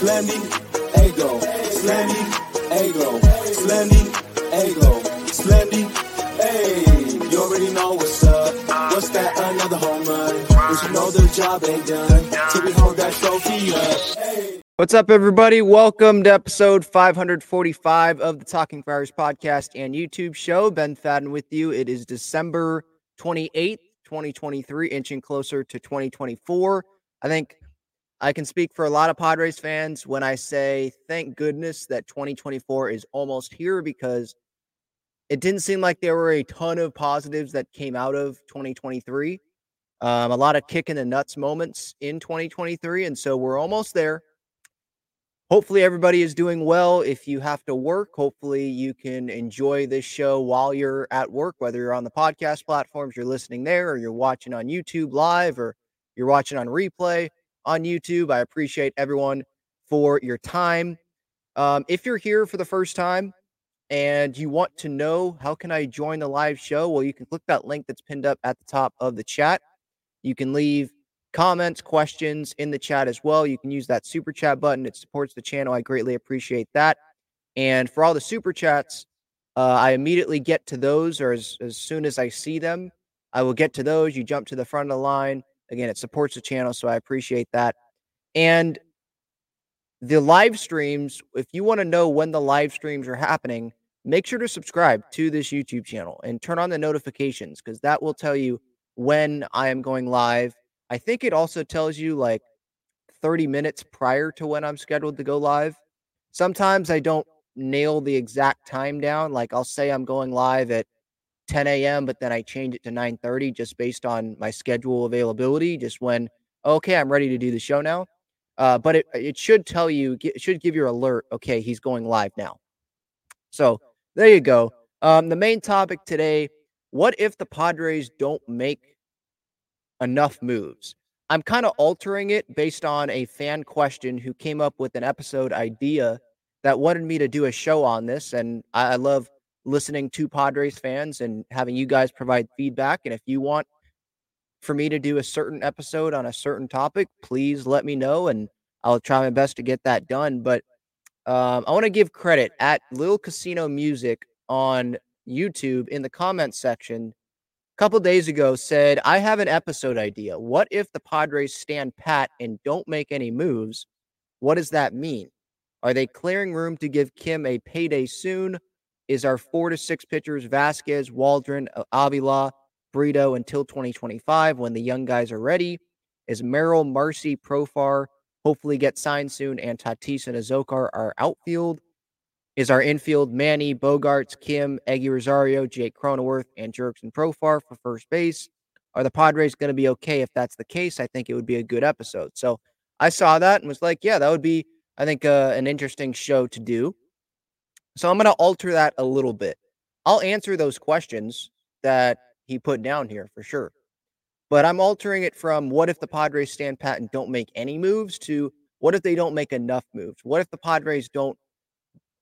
Slendy, Ego, Slendy, Ego, Slendy, Ego, Slendy, hey. You already know what's up. What's that? Another home run. But you know the job ain't done till we hold that trophy up. What's up, everybody? Welcome to episode 545 of the Talking Friars podcast and YouTube show. Ben Fadden with you. It is December 28th, 2023, inching closer to 2024. I think I can speak for a lot of Padres fans when I say thank goodness that 2024 is almost here because it didn't seem like there were a ton of positives that came out of 2023. Um, a lot of kick in the nuts moments in 2023. And so we're almost there. Hopefully, everybody is doing well. If you have to work, hopefully, you can enjoy this show while you're at work, whether you're on the podcast platforms, you're listening there, or you're watching on YouTube live, or you're watching on replay on YouTube. I appreciate everyone for your time. Um, if you're here for the first time and you want to know how can I join the live show, well, you can click that link that's pinned up at the top of the chat. You can leave comments, questions in the chat as well. You can use that super chat button. It supports the channel. I greatly appreciate that. And for all the super chats, uh, I immediately get to those, or as, as soon as I see them, I will get to those. You jump to the front of the line. Again, it supports the channel, so I appreciate that. And the live streams, if you want to know when the live streams are happening, make sure to subscribe to this YouTube channel and turn on the notifications because that will tell you when I am going live. I think it also tells you like 30 minutes prior to when I'm scheduled to go live. Sometimes I don't nail the exact time down. Like I'll say I'm going live at 10 a.m., but then I change it to 9:30 just based on my schedule availability. Just when okay, I'm ready to do the show now. Uh, but it it should tell you, it should give your alert. Okay, he's going live now. So there you go. Um, the main topic today: What if the Padres don't make enough moves? I'm kind of altering it based on a fan question who came up with an episode idea that wanted me to do a show on this, and I, I love listening to Padres fans and having you guys provide feedback. And if you want for me to do a certain episode on a certain topic, please let me know and I'll try my best to get that done. But um, I want to give credit at Lil Casino Music on YouTube in the comments section a couple days ago said, I have an episode idea. What if the Padres stand pat and don't make any moves? What does that mean? Are they clearing room to give Kim a payday soon? Is our four to six pitchers Vasquez, Waldron, Avila, Brito until 2025 when the young guys are ready. Is Merrill, Marsee, Profar hopefully get signed soon, and Tatis and Azocar are outfield. is our infield Manny, Bogaerts, Kim, Eguy Rosario, Jake Cronenworth, and Jurickson Profar for first base. Are the Padres going to be okay if that's the case? I think it would be a good episode. So I saw that and was like, yeah, that would be, I think, uh, an interesting show to do. So I'm going to alter that a little bit. I'll answer those questions that he put down here for sure. But I'm altering it from what if the Padres stand pat and don't make any moves to what if they don't make enough moves? What if the Padres don't?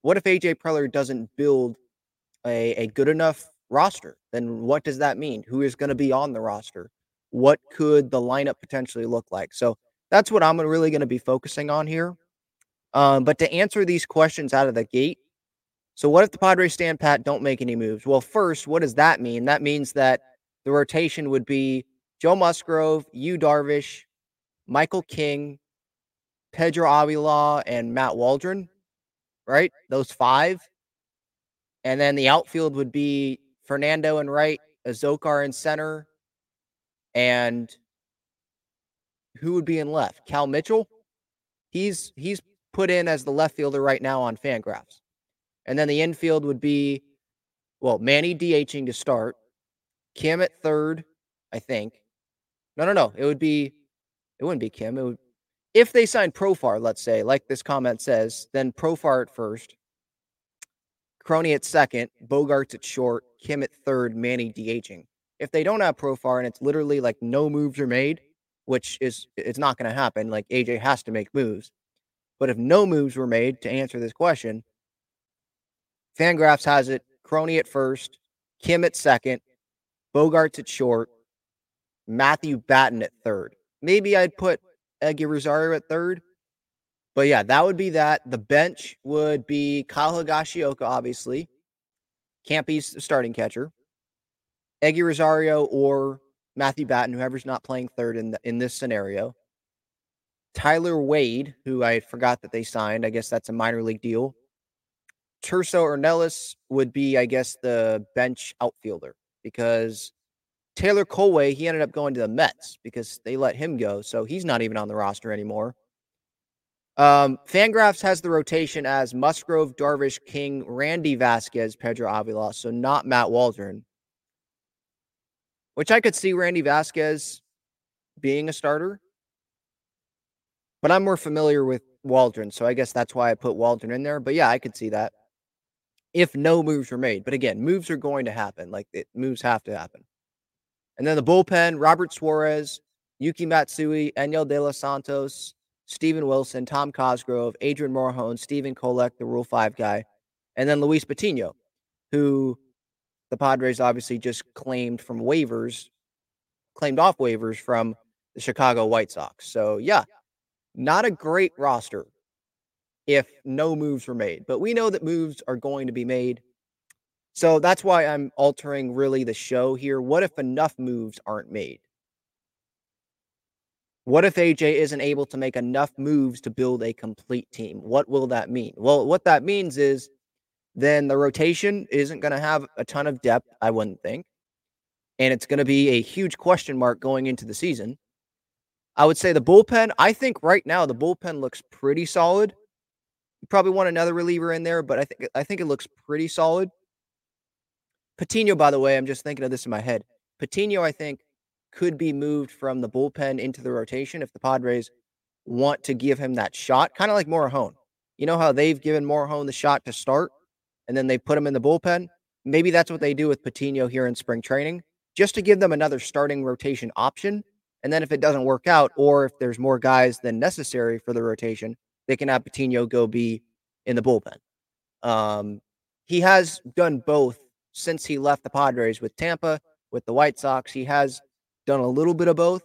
What if AJ Preller doesn't build a, a good enough roster? Then what does that mean? Who is going to be on the roster? What could the lineup potentially look like? So that's what I'm really going to be focusing on here. Um, but to answer these questions out of the gate, so what if the Padres stand pat, don't make any moves? Well, first, what does that mean? That means that the rotation would be Joe Musgrove, Yu Darvish, Michael King, Pedro Avila, and Matt Waldron, right? Those five. And then the outfield would be Fernando and right, Azocar in center, and who would be in left? Cal Mitchell. He's he's put in as the left fielder right now on Fangraphs. And then the infield would be, well, Manny DHing to start, Kim at third, I think. No, no, no. It would be, it wouldn't be Kim. It would, if they sign Profar, let's say, like this comment says, then Profar at first, Crony at second, Bogaerts at short, Kim at third, Manny DHing. If they don't have Profar and it's literally like no moves are made, which is it's not going to happen. Like AJ has to make moves. But if no moves were made to answer this question, Fangraphs has it Crony at first, Kim at second, Bogaerts at short, Matthew Batten at third. Maybe I'd put Eguy Rosario at third. But yeah, that would be that. The bench would be Kyle Higashioka, obviously. Be starting catcher. Eguy Rosario or Matthew Batten, whoever's not playing third in the, in this scenario. Tyler Wade, who I forgot that they signed. I guess that's a minor league deal. Tirso Ornelas would be, I guess, the bench outfielder because Taylor Kohlwey, he ended up going to the Mets because they let him go. So he's not even on the roster anymore. Um, Fangraphs has the rotation as Musgrove, Darvish, King, Randy Vasquez, Pedro Avila. So not Matt Waldron, which I could see Randy Vasquez being a starter. But I'm more familiar with Waldron. So I guess that's why I put Waldron in there. But yeah, I could see that if no moves were made. But again, moves are going to happen. Like it, moves have to happen. And then the bullpen, Robert Suarez, Yuki Matsui, Enyel De Los Santos, Steven Wilson, Tom Cosgrove, Adrian Morejon, Stephen Kolek, the Rule 5 guy, and then Luis Patino, who the Padres obviously just claimed from waivers, claimed off waivers from the Chicago White Sox. So, yeah, not a great roster if no moves were made. But we know that moves are going to be made. So that's why I'm altering really the show here. What if enough moves aren't made? What if AJ isn't able to make enough moves to build a complete team? What will that mean? Well, what that means is then the rotation isn't going to have a ton of depth, I wouldn't think. And it's going to be a huge question mark going into the season. I would say the bullpen, I think right now the bullpen looks pretty solid. You probably want another reliever in there, but I think I think it looks pretty solid. Patino, by the way, I'm just thinking of this in my head. Patino, I think, could be moved from the bullpen into the rotation if the Padres want to give him that shot, kind of like Morejon. You know how they've given Morejon the shot to start and then they put him in the bullpen? Maybe that's what they do with Patino here in spring training, just to give them another starting rotation option. And then if it doesn't work out, or if there's more guys than necessary for the rotation, they can have Patino go be in the bullpen. Um, he has done both since he left the Padres with Tampa, with the White Sox. He has done a little bit of both.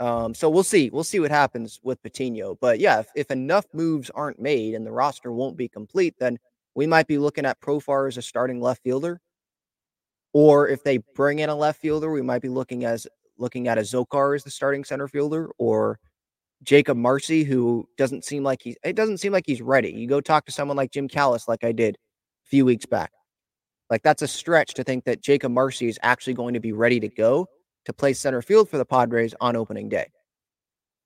Um, so we'll see. We'll see what happens with Patino. But yeah, if, if enough moves aren't made and the roster won't be complete, then we might be looking at Profar as a starting left fielder. Or if they bring in a left fielder, we might be looking as looking at Azocar as the starting center fielder, or Jakob Marsee, who doesn't seem like he's it doesn't seem like he's ready. You go talk to someone like Jim Callis, like I did a few weeks back. Like that's a stretch to think that Jakob Marsee is actually going to be ready to go to play center field for the Padres on opening day.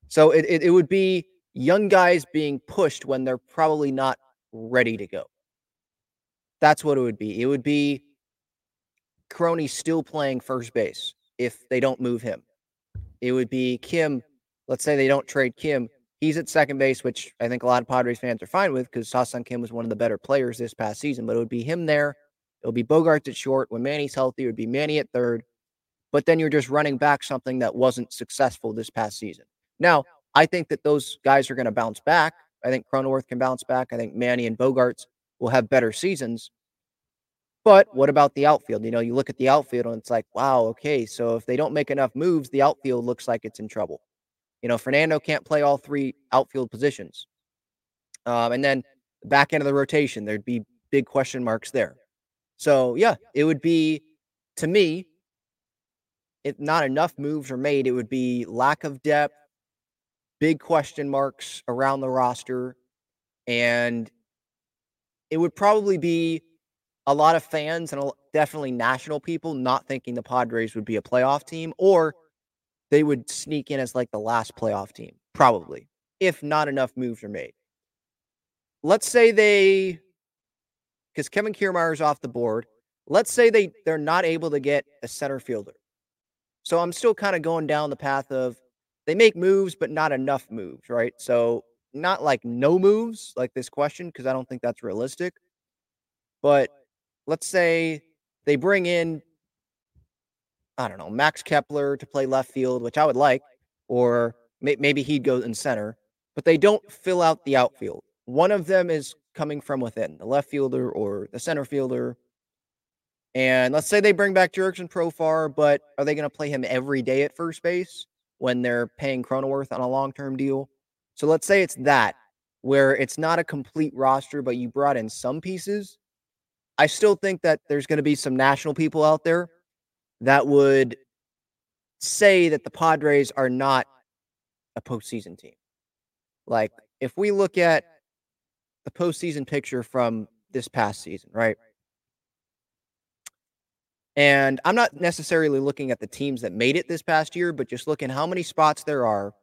So it, it, it would be young guys being pushed when they're probably not ready to go. That's what it would be. It would be Crony still playing first base if they don't move him. It would be Kim. Let's say they don't trade Kim. He's at second base, which I think a lot of Padres fans are fine with because Ha-Seong Kim was one of the better players this past season. But it would be him there. It would be Bogaerts at short. When Manny's healthy, it would be Manny at third. But then you're just running back something that wasn't successful this past season. Now, I think that those guys are going to bounce back. I think Cronenworth can bounce back. I think Manny and Bogaerts will have better seasons. But what about the outfield? You know, you look at the outfield and it's like, wow, okay, so if they don't make enough moves, the outfield looks like it's in trouble. You know, Fernando can't play all three outfield positions. Um, and then back end of the rotation, there'd be big question marks there. So, yeah, it would be, to me, if not enough moves are made, it would be lack of depth, big question marks around the roster, and it would probably be a lot of fans and definitely national people not thinking the Padres would be a playoff team, or they would sneak in as like the last playoff team, probably, if not enough moves are made. Let's say they, because Kevin Kiermaier is off the board. Let's say they they're not able to get a center fielder. So I'm still kind of going down the path of they make moves, but not enough moves, right? So not like no moves like this question, because I don't think that's realistic. But let's say they bring in, I don't know, Max Kepler to play left field, which I would like, or may- maybe he'd go in center, but they don't fill out the outfield. One of them is coming from within, the left fielder or the center fielder. And let's say they bring back Jurickson Profar, but are they going to play him every day at first base when they're paying Cronenworth on a long term deal? So let's say it's that, where it's not a complete roster, but you brought in some pieces I still think that there's going to be some national people out there that would say that the Padres are not a postseason team. Like, if we look at the postseason picture from this past season, right? And I'm not necessarily looking at the teams that made it this past year, but just looking how many spots there are.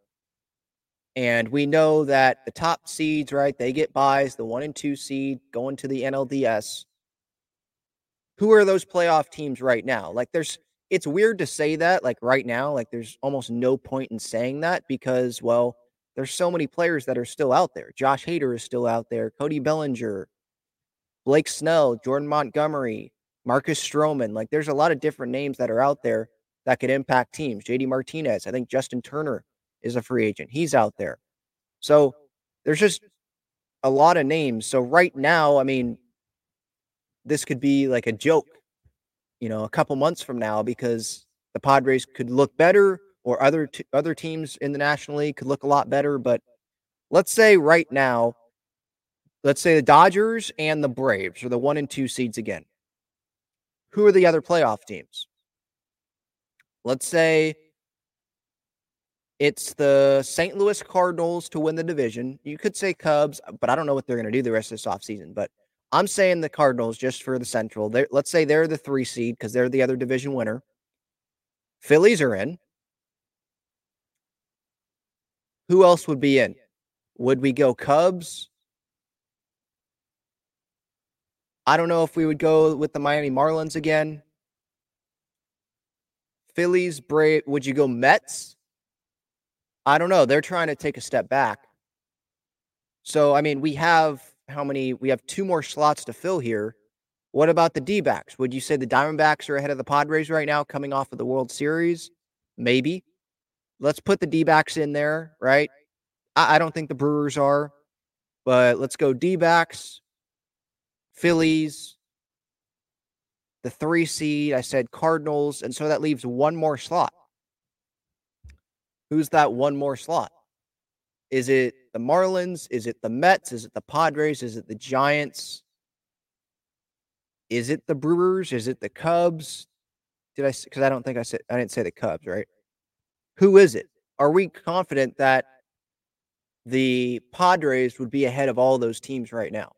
And we know that the top seeds, right? They get buys, the one and two seed going to the NLDS who are those playoff teams right now? Like there's it's weird to say that like right now, like there's almost no point in saying that because well, there's so many players that are still out there. Josh Hader is still out there, Cody Bellinger, Blake Snell, Jordan Montgomery, Marcus Stroman. Like there's a lot of different names that are out there that could impact teams. JD Martinez, I think Justin Turner is a free agent. He's out there. So there's just a lot of names. So right now, I mean, this could be like a joke, you know, a couple months from now because the Padres could look better or other t- other teams in the National League could look a lot better. But let's say right now, let's say the Dodgers and the Braves are the one and two seeds again. Who are the other playoff teams? Let's say it's the St. Louis Cardinals to win the division. You could say Cubs, but I don't know what they're going to do the rest of this offseason. But I'm saying the Cardinals just for the Central. They're, let's say they're the three seed because they're the other division winner. Phillies are in. Who else would be in? Would we go Cubs? I don't know if we would go with the Miami Marlins again. Phillies, Brave. Would you go Mets? I don't know. They're trying to take a step back. So, I mean, we have how many we have two more slots to fill here. What about the D backs? Would you say the Diamondbacks are ahead of the Padres right now, coming off of the World Series? Maybe. Let's put the D backs in there, right? I, I don't think the Brewers are, but let's go D backs, Phillies, the three seed. I said Cardinals. And so that leaves one more slot. Who's that one more slot? Is it the Marlins? Is it the Mets? Is it the Padres? Is it the Giants? Is it the Brewers? Is it the Cubs? Did I? Because I don't think I said I didn't say the Cubs, right? Who is it? Are we confident that the Padres would be ahead of all those teams right now?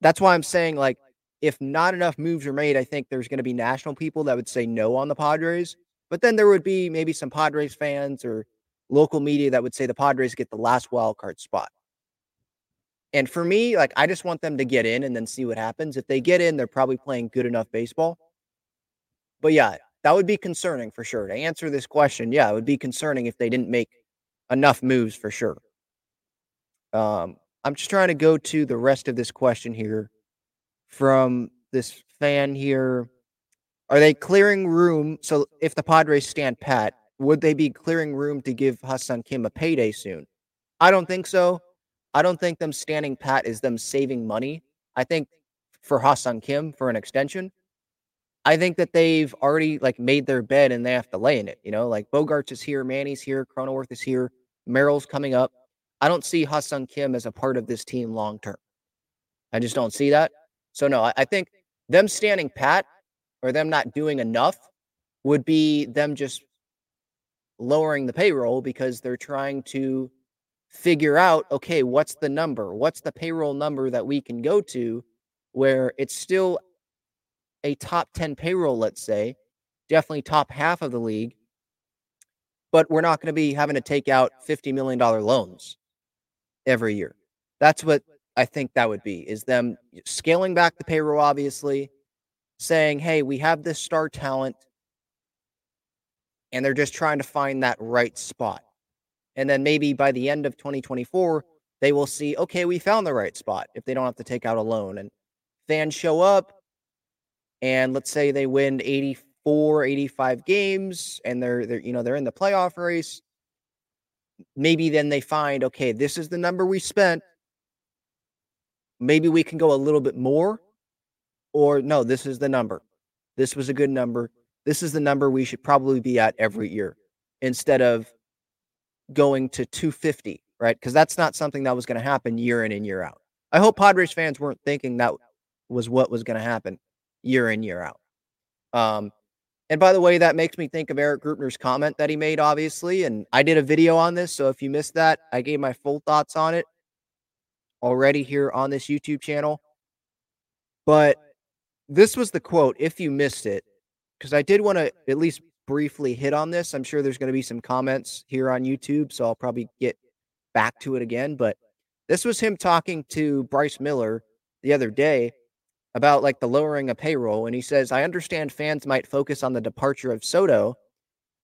That's why I'm saying, like, if not enough moves are made, I think there's going to be national people that would say no on the Padres. But then there would be maybe some Padres fans or local media that would say the Padres get the last wild card spot. And for me, like I just want them to get in and then see what happens. If they get in, they're probably playing good enough baseball. But yeah, that would be concerning for sure. To answer this question, yeah, it would be concerning if they didn't make enough moves for sure. Um, I'm just trying to go to the rest of this question here from this fan here. Are they clearing room? So if the Padres stand pat, would they be clearing room to give Ha-Seong Kim a payday soon? I don't think so. I don't think them standing pat is them saving money. I think for Ha-Seong Kim for an extension, I think that they've already like made their bed and they have to lay in it. You know, like Bogaerts is here, Manny's here, Cronenworth is here, Merrill's coming up. I don't see Ha-Seong Kim as a part of this team long term. I just don't see that. So no, I think them standing pat or them not doing enough would be them just lowering the payroll because they're trying to figure out okay, what's the number? What's the payroll number that we can go to where it's still a top 10 payroll, let's say, definitely top half of the league, but we're not going to be having to take out $50 million loans every year. That's what I think that would be is them scaling back the payroll, obviously, saying, hey, we have this star talent, and they're just trying to find that right spot. And then maybe by the end of 2024, they will see, okay, we found the right spot if they don't have to take out a loan. And fans show up, and let's say they win 84, 85 games, and they're they're you know they're in the playoff race. Maybe then they find, okay, this is the number we spent. Maybe we can go a little bit more, or no, this is the number. This was a good number. This is the number we should probably be at every year instead of going to 250, right? Because that's not something that was going to happen year in and year out. I hope Padres fans weren't thinking that was what was going to happen year in, year out. Um, and by the way, that makes me think of Erik Greupner's comment that he made, obviously. And I did a video on this. So if you missed that, I gave my full thoughts on it already here on this YouTube channel. But this was the quote, if you missed it, because I did want to at least briefly hit on this. I'm sure there's going to be some comments here on YouTube. So I'll probably get back to it again. But this was him talking to Bryce Miller the other day about like the lowering of payroll. And he says, I understand fans might focus on the departure of Soto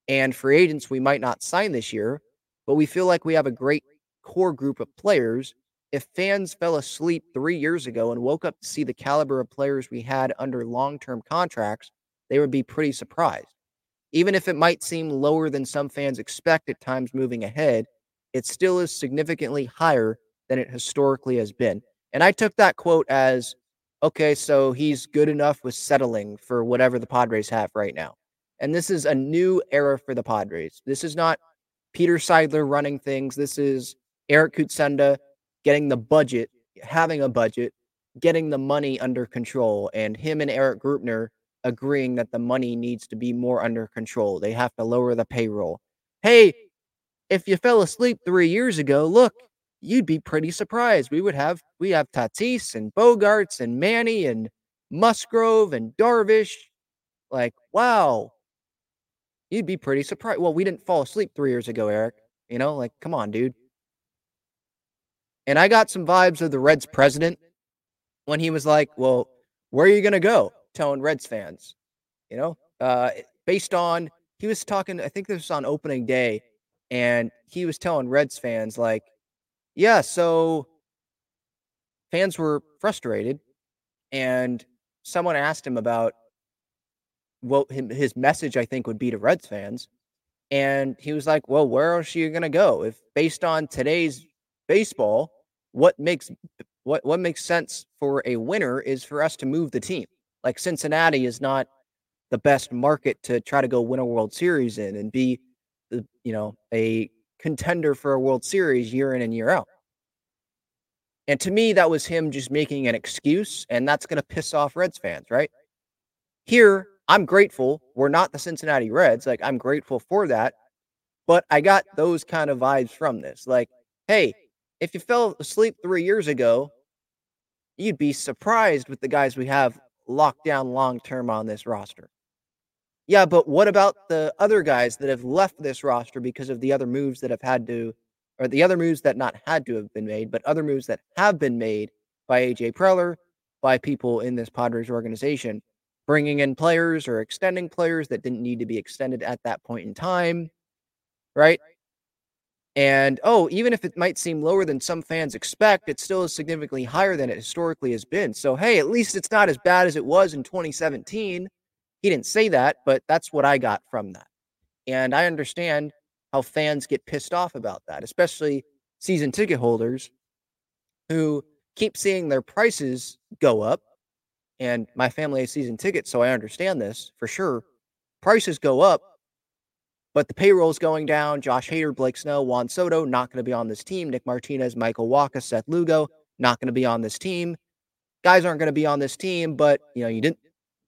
and free agents we might not sign this year, but we feel like we have a great core group of players. If fans fell asleep three years ago and woke up to see the caliber of players we had under long term contracts, they would be pretty surprised. Even if it might seem lower than some fans expect at times moving ahead, it still is significantly higher than it historically has been. And I took that quote as okay, so he's good enough with settling for whatever the Padres have right now. And this is a new era for the Padres. This is not Peter Seidler running things. This is Eric Kutsenda getting the budget, having a budget, getting the money under control, and him and Erik Greupner agreeing that the money needs to be more under control. They have to lower the payroll. Hey, if you fell asleep three years ago, look, you'd be pretty surprised. We would have we have Tatis and Bogaerts and Manny and Musgrove and Darvish. Like, wow. You'd be pretty surprised. Well, we didn't fall asleep three years ago, Eric. You know, like, come on, dude. And I got some vibes of the Reds president when he was like, Well, where are you gonna go? Telling Reds fans. You know? Uh based on he was talking, I think this was on opening day, and he was telling Reds fans, like, yeah, so fans were frustrated, and someone asked him about what his message, I think, would be to Reds fans. And he was like, Well, where else are you gonna go? If based on today's baseball, what makes what what makes sense for a winner is for us to move the team. Like Cincinnati is not the best market to try to go win a World Series in and be the you know a contender for a World Series year in and year out. And to me, that was him just making an excuse, and that's going to piss off Reds fans, right? Here, I'm grateful. We're not the Cincinnati Reds. Like, I'm grateful for that. But I got those kind of vibes from this. Like, hey, if you fell asleep three years ago, you'd be surprised with the guys we have locked down long term on this roster. Yeah, but what about the other guys that have left this roster because of the other moves that have had to or the other moves that not had to have been made, but other moves that have been made by AJ Preller, by people in this Padres organization, bringing in players or extending players that didn't need to be extended at that point in time, right? And oh, even if it might seem lower than some fans expect, it still is significantly higher than it historically has been. So, hey, at least it's not as bad as it was in 2017. He didn't say that, but that's what I got from that. And I understand how fans get pissed off about that, especially season ticket holders who keep seeing their prices go up. And my family has season tickets, so I understand this for sure. Prices go up, but the payroll is going down. Josh Hader, Blake Snell, Juan Soto, not going to be on this team. Nick Martinez, Michael Wacha, Seth Lugo, not going to be on this team. Guys aren't going to be on this team, but you know, you didn't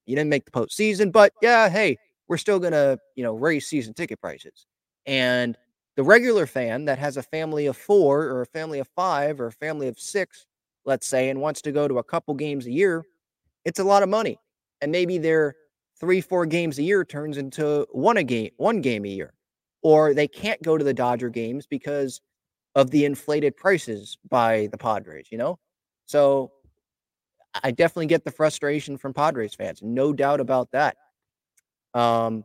you didn't make the postseason. But yeah, hey, we're still gonna, you know, raise season ticket prices. And the regular fan that has a family of four or a family of five or a family of six, let's say, and wants to go to a couple games a year, it's a lot of money. And maybe their three, four games a year turns into one a game, one game a year. Or they can't go to the Dodger games because of the inflated prices by the Padres, you know? So I definitely get the frustration from Padres fans, no doubt about that. Um,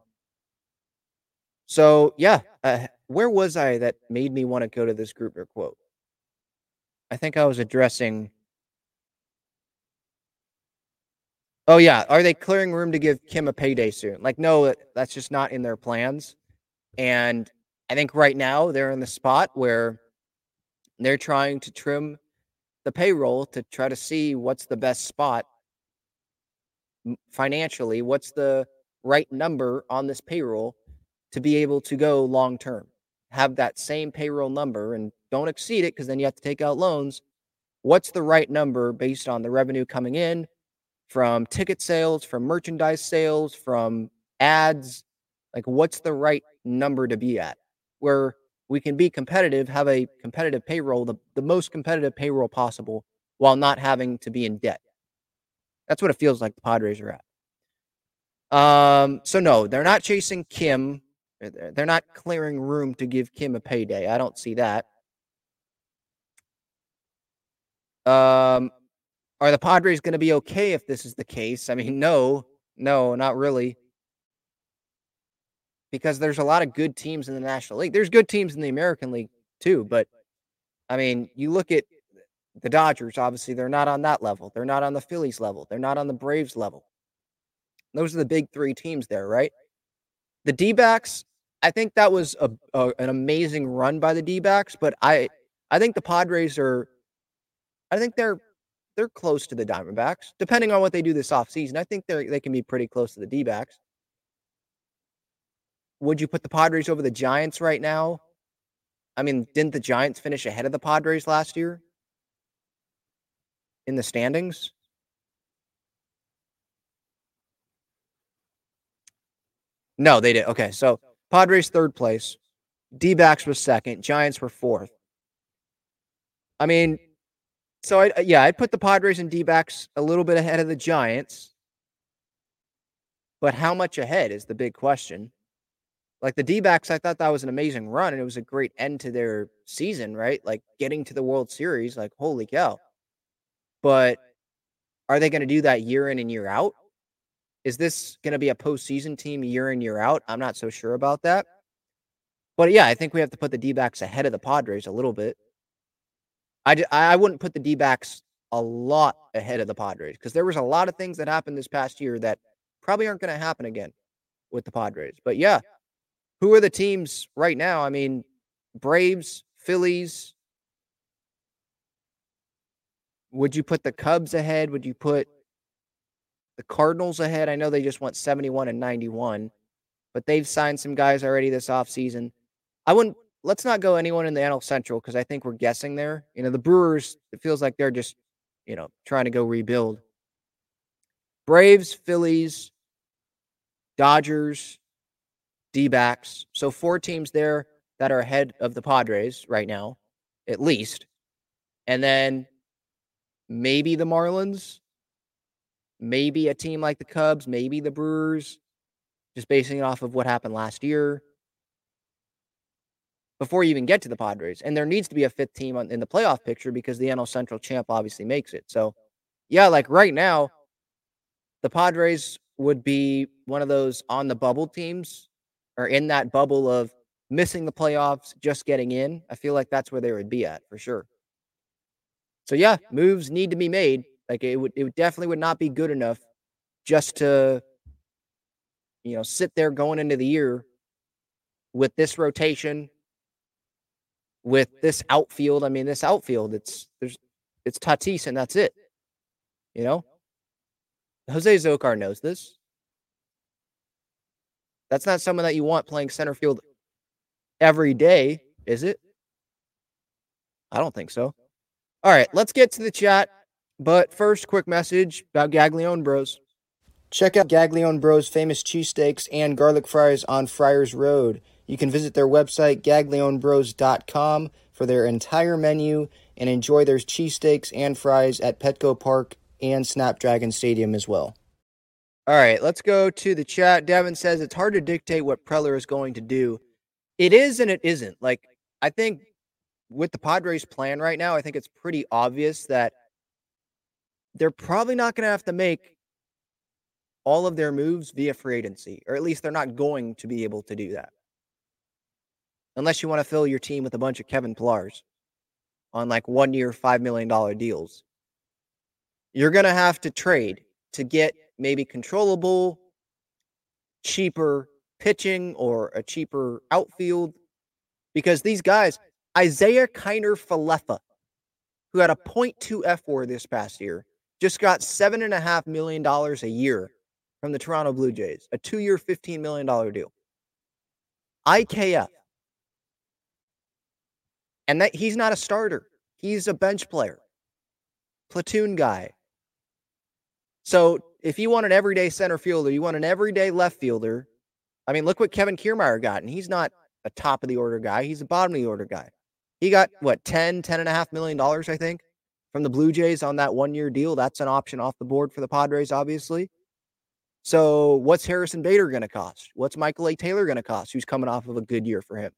so yeah, uh, where was I that made me want to go to this Greupner quote? I think I was addressing. Oh yeah, are they clearing room to give Kim a payday soon? Like, no, that's just not in their plans. And I think right now they're in the spot where they're trying to trim the payroll to try to see what's the best spot financially, what's the right number on this payroll to be able to go long term. Have that same payroll number and don't exceed it because then you have to take out loans. What's the right number based on the revenue coming in from ticket sales, from merchandise sales, from ads? Like, what's the right number to be at where we can be competitive, have a competitive payroll, the, the most competitive payroll possible while not having to be in debt? That's what it feels like the Padres are at. Um, so no, they're not chasing Kim they're not clearing room to give Kim a payday. I don't see that. Um, are the Padres going to be okay if this is the case? I mean, no, no, not really. Because there's a lot of good teams in the National League. There's good teams in the American League too, but I mean, you look at the Dodgers, obviously, they're not on that level. They're not on the Phillies level. They're not on the Braves level. Those are the big three teams there, right? The D backs, I think that was a, a, an amazing run by the D-backs, but I I think the Padres are I think they're they're close to the Diamondbacks, depending on what they do this offseason. I think they they can be pretty close to the D-backs. Would you put the Padres over the Giants right now? I mean, didn't the Giants finish ahead of the Padres last year in the standings? No, they did. Okay, so Padres third place. D backs was second. Giants were fourth. I mean, so I yeah, I'd put the Padres and D backs a little bit ahead of the Giants. But how much ahead is the big question. Like the D backs, I thought that was an amazing run and it was a great end to their season, right? Like getting to the World Series, like holy cow. But are they going to do that year in and year out? Is this going to be a postseason team year in, year out? I'm not so sure about that. But yeah, I think we have to put the D backs ahead of the Padres a little bit. I, I wouldn't put the D backs a lot ahead of the Padres because there was a lot of things that happened this past year that probably aren't going to happen again with the Padres. But yeah, who are the teams right now? I mean, Braves, Phillies. Would you put the Cubs ahead? Would you put the Cardinals ahead. I know they just went 71 and 91, but they've signed some guys already this offseason. I wouldn't let's not go anyone in the NL Central because I think we're guessing there. You know, the Brewers, it feels like they're just, you know, trying to go rebuild. Braves, Phillies, Dodgers, D backs. So four teams there that are ahead of the Padres right now, at least. And then maybe the Marlins, maybe a team like the Cubs, maybe the Brewers, just basing it off of what happened last year. Before you even get to the Padres. And there needs to be a fifth team on, in the playoff picture because the NL Central champ obviously makes it. So, yeah, like right now, the Padres would be one of those on the bubble teams or in that bubble of missing the playoffs, just getting in. I feel like that's where they would be at for sure. So yeah, moves need to be made. Like it would, it would definitely would not be good enough just to, you know, sit there going into the year with this rotation, with this outfield. I mean, this outfield, it's there's it's Tatis and that's it. You know, Jose Azocar knows this. That's not someone that you want playing center field every day, is it? I don't think so. All right, let's get to the chat. But first, quick message about Gaglione Bros. Check out Gaglione Bros' famous cheesesteaks and garlic fries on Friars Road. You can visit their website, gaglionebros.com, for their entire menu and enjoy their cheesesteaks and fries at Petco Park and Snapdragon Stadium as well. All right, let's go to the chat. Devin says it's hard to dictate what Preller is going to do. It is and it isn't. Like, I think with the Padres' plan right now, I think it's pretty obvious that they're probably not going to have to make all of their moves via free agency, or at least they're not going to be able to do that. Unless you want to fill your team with a bunch of Kevin Pillars on like one year, $5 million deals. You're going to have to trade to get maybe controllable, cheaper pitching or a cheaper outfield because these guys, Isaiah Kiner Falefa, who had a 0.2 fWAR this past year, just got $7.5 million a year from the Toronto Blue Jays, a two year, $15 million deal. IKF. And that he's not a starter, he's a bench player, platoon guy. So if you want an everyday center fielder, you want an everyday left fielder. I mean, look what Kevin Kiermaier got. And he's not a top of the order guy, he's a bottom of the order guy. He got what 10, 10 and a half million dollars, I think, from the Blue Jays on that one year deal. That's an option off the board for the Padres, obviously. So, what's Harrison Bader going to cost? What's Michael A. Taylor going to cost, who's coming off of a good year for him?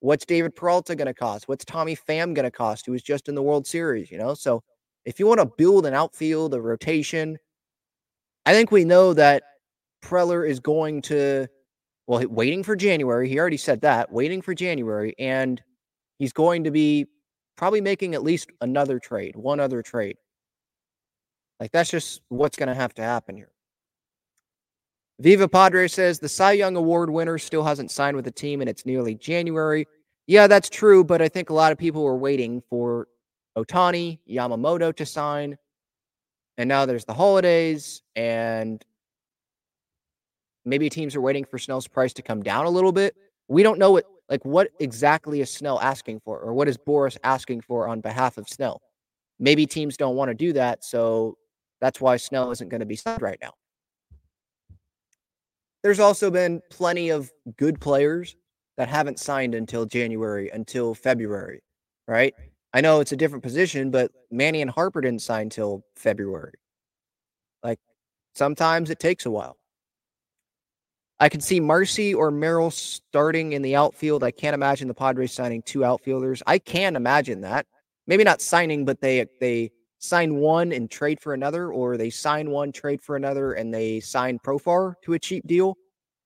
What's David Peralta going to cost? What's Tommy Pham going to cost, who was just in the World Series? You know, so if you want to build an outfield, a rotation, I think we know that Preller is going to, well, waiting for January. He already said that, waiting for January. And he's going to be probably making at least another trade, one other trade. Like that's just what's going to have to happen here. Viva Padre says the Cy Young Award winner still hasn't signed with the team and it's nearly January. Yeah, that's true, but I think a lot of people were waiting for Ohtani, Yamamoto to sign. And now there's the holidays, and maybe teams are waiting for Snell's price to come down a little bit. We don't know what like what exactly is Snell asking for, or what is Boris asking for on behalf of Snell. Maybe teams don't want to do that, so that's why Snell isn't going to be signed right now. There's also been plenty of good players that haven't signed until January, until February, right? I know it's a different position, but Manny and Harper didn't sign till February. Like sometimes it takes a while. I can see Marsee or Merrill starting in the outfield. I can't imagine the Padres signing two outfielders. I can imagine that. Maybe not signing, but they they sign one and trade for another, or they sign one, trade for another, and they sign Profar to a cheap deal.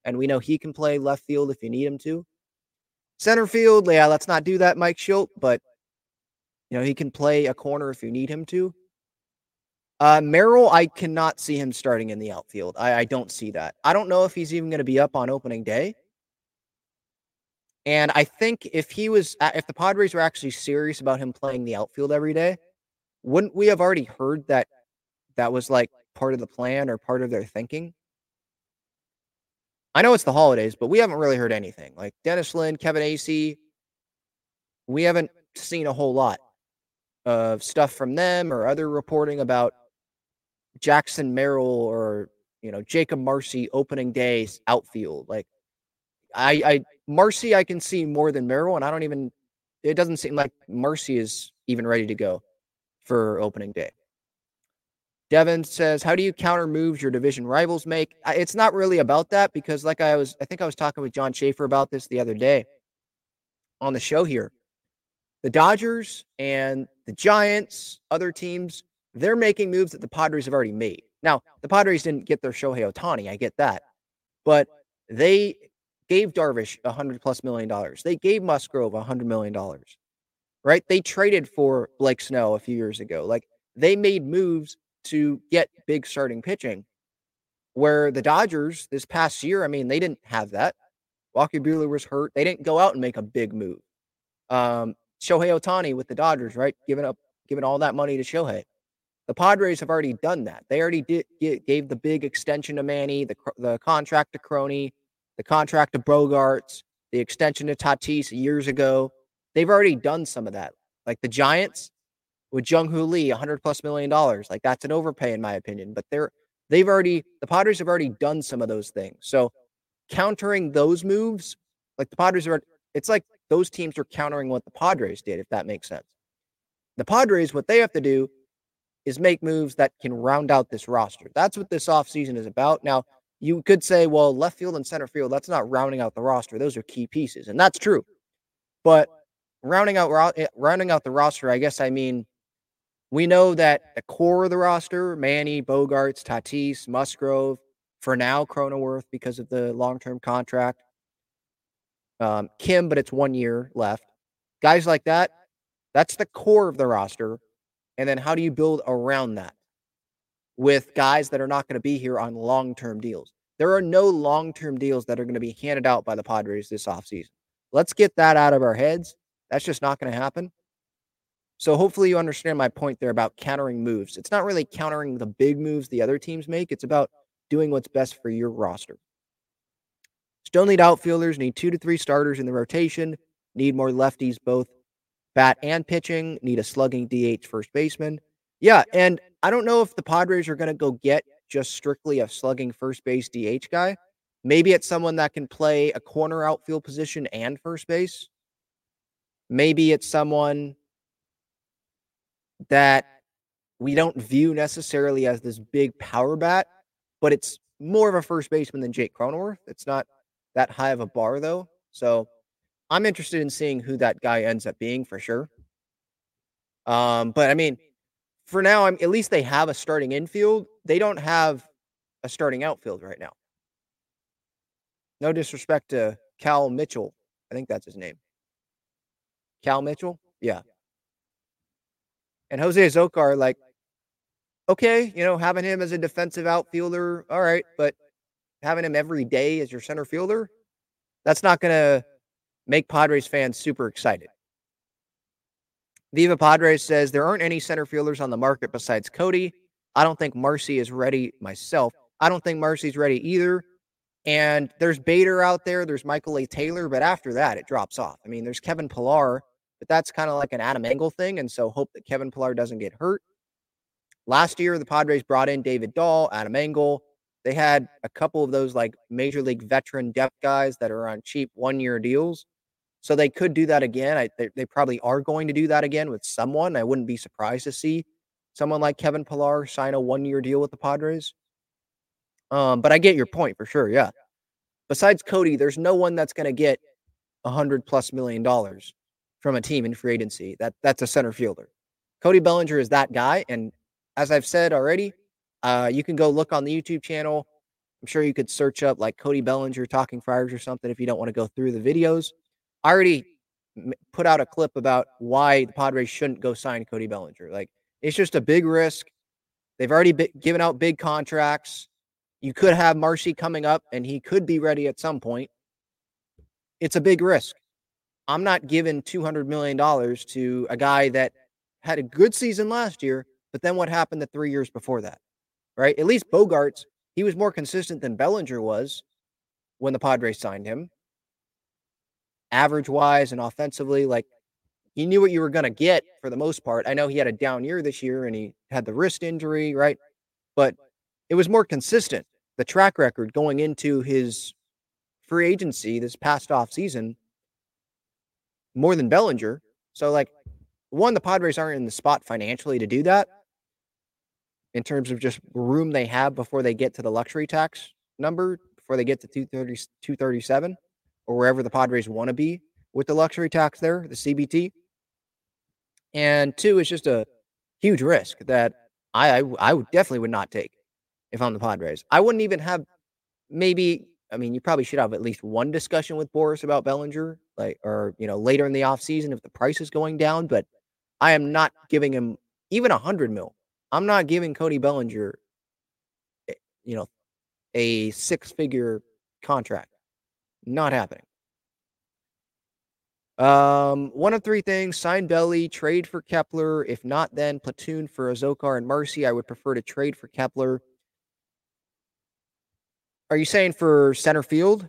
And we know he can play left field if you need him to. Center field, yeah, let's not do that, Mike Shildt, but you know, he can play a corner if you need him to. Uh, Merrill, I cannot see him starting in the outfield. I, I don't see that. I don't know if he's even going to be up on opening day. And I think if he was, if the Padres were actually serious about him playing the outfield every day, wouldn't we have already heard that that was like part of the plan or part of their thinking? I know it's the holidays, but we haven't really heard anything. Like Dennis Lin, Kevin Acee, we haven't seen a whole lot of stuff from them or other reporting about Jackson Merrill or you know Jakob Marsee opening days outfield. Like I, I Marsee I can see more than Merrill, and I don't even. It doesn't seem like Marsee is even ready to go for opening day. Devin says, "How do you counter moves your division rivals make?" It's not really about that because, like I was, I think I was talking with John Schaefer about this the other day. on the show here. The Dodgers and the Giants, other teams, they're making moves that the Padres have already made. Now, the Padres didn't get their Shohei Ohtani. I get that. But they gave Darvish a hundred plus million dollars. They gave Musgrove a hundred million dollars. Right? They traded for Blake Snell a few years ago. Like they made moves to get big starting pitching. Where the Dodgers this past year, I mean, they didn't have that. Walker Buehler was hurt. They didn't go out and make a big move. Um, Shohei Ohtani with the Dodgers, right? Giving up, giving all that money to Shohei. The Padres have already done that. They already did gave the big extension to Manny, the the contract to Crony, the contract to Bogaerts, the extension to Tatis years ago. They've already done some of that. Like the Giants with Jung Hoo Lee, 100 plus million dollars. Like that's an overpay in my opinion, but they're they've already the Padres have already done some of those things. So countering those moves, like the Padres are it's like those teams are countering what the Padres did if that makes sense. The Padres what they have to do is make moves that can round out this roster. That's what this offseason is about. Now, you could say, well, left field and center field, that's not rounding out the roster. Those are key pieces. And that's true. But rounding out eh, rounding out the roster, I guess I mean we know that the core of the roster, Manny, Bogaerts, Tatis, Musgrove, for now, Cronenworth because of the long-term contract. Um, Kim, but it's one year left. Guys like that, that's the core of the roster. And then how do you build around that with guys that are not going to be here on long term deals? There are no long term deals that are going to be handed out by the Padres this offseason. Let's get that out of our heads. That's just not going to happen. So hopefully you understand my point there about countering moves. It's not really countering the big moves the other teams make. It's about doing what's best for your roster. Still need outfielders, need two to three starters in the rotation, need more lefties both bat and pitching, need a slugging DH first baseman. Yeah, and I don't know if the Padres are going to go get just strictly a slugging first base DH guy. Maybe it's someone that can play a corner outfield position and first base. Maybe it's someone that we don't view necessarily as this big power bat, but it's more of a first baseman than Jake Cronenworth. It's not that high of a bar, though. So I'm interested in seeing who that guy ends up being for sure. Um, but I mean, for now, I'm at least they have a starting infield. They don't have a starting outfield right now. No disrespect to Cal Mitchell. I think that's his name. Cal Mitchell? Yeah. And Jose Azocar, like, okay, you know, having him as a defensive outfielder, all right, but having him every day as your center fielder, that's not going to make Padres fans super excited. Viva Padres says there aren't any center fielders on the market besides Cody. I don't think Marsee is ready myself. I don't think Marsee's ready either. And there's Bader out there. There's Michael A. Taylor, but after that, it drops off. I mean, there's Kevin Pillar, but that's kind of like an Adam Engel thing. And so hope that Kevin Pillar doesn't get hurt. Last year, the Padres brought in David Dahl, Adam Engel. They had a couple of those like major league veteran depth guys that are on cheap one year deals. So they could do that again. I, they, they probably are going to do that again with someone. I wouldn't be surprised to see someone like Kevin Pillar sign a one year deal with the Padres. Um, but I get your point for sure. Yeah. Besides Cody, there's no one that's going to get a hundred plus million dollars from a team in free agency. That that's a center fielder. Cody Bellinger is that guy. And as I've said already, uh, you can go look on the YouTube channel. I'm sure you could search up like Cody Bellinger talking Friars or something if you don't want to go through the videos. I already put out a clip about why the Padres shouldn't go sign Cody Bellinger. Like it's just a big risk. They've already given out big contracts. You could have Marsee coming up and he could be ready at some point. It's a big risk. I'm not giving $200 million to a guy that had a good season last year, but then what happened the three years before that? Right? At least Bogaerts, he was more consistent than Bellinger was when the Padres signed him average wise and offensively. Like you knew what you were going to get for the most part. I know he had a down year this year and he had the wrist injury, right? But it was more consistent. The track record going into his free agency this past off season more than Bellinger. So, like, one, the Padres aren't in the spot financially to do that in terms of just room they have before they get to the luxury tax number, before they get to 230, 237 or wherever the Padres want to be with the luxury tax there, the CBT. And two, it's just a huge risk that I, I, I definitely would not take if I'm the Padres. I wouldn't even have maybe. I mean, you probably should have at least one discussion with Boris about Bellinger, like, or you know, later in the offseason if the price is going down. But I am not giving him even a hundred mil. I'm not giving Cody Bellinger, you know, a six-figure contract. Not happening. Um, one of three things: sign Belly, trade for Kepler. If not, then platoon for Azocar and Marsee. I would prefer to trade for Kepler. Are you saying for center field?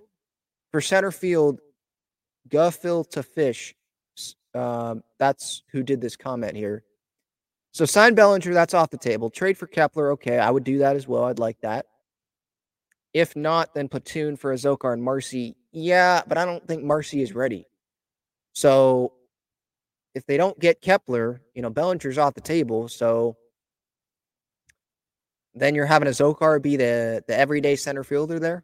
For center field, Guffil to Fish. Um, that's who did this comment here. So sign Bellinger, that's off the table. Trade for Kepler, okay, I would do that as well. I'd like that. If not, then platoon for Azocar and Marsee. Yeah, but I don't think Marsee is ready. So if they don't get Kepler, you know, Bellinger's off the table. So then you're having Azocar be the the everyday center fielder there.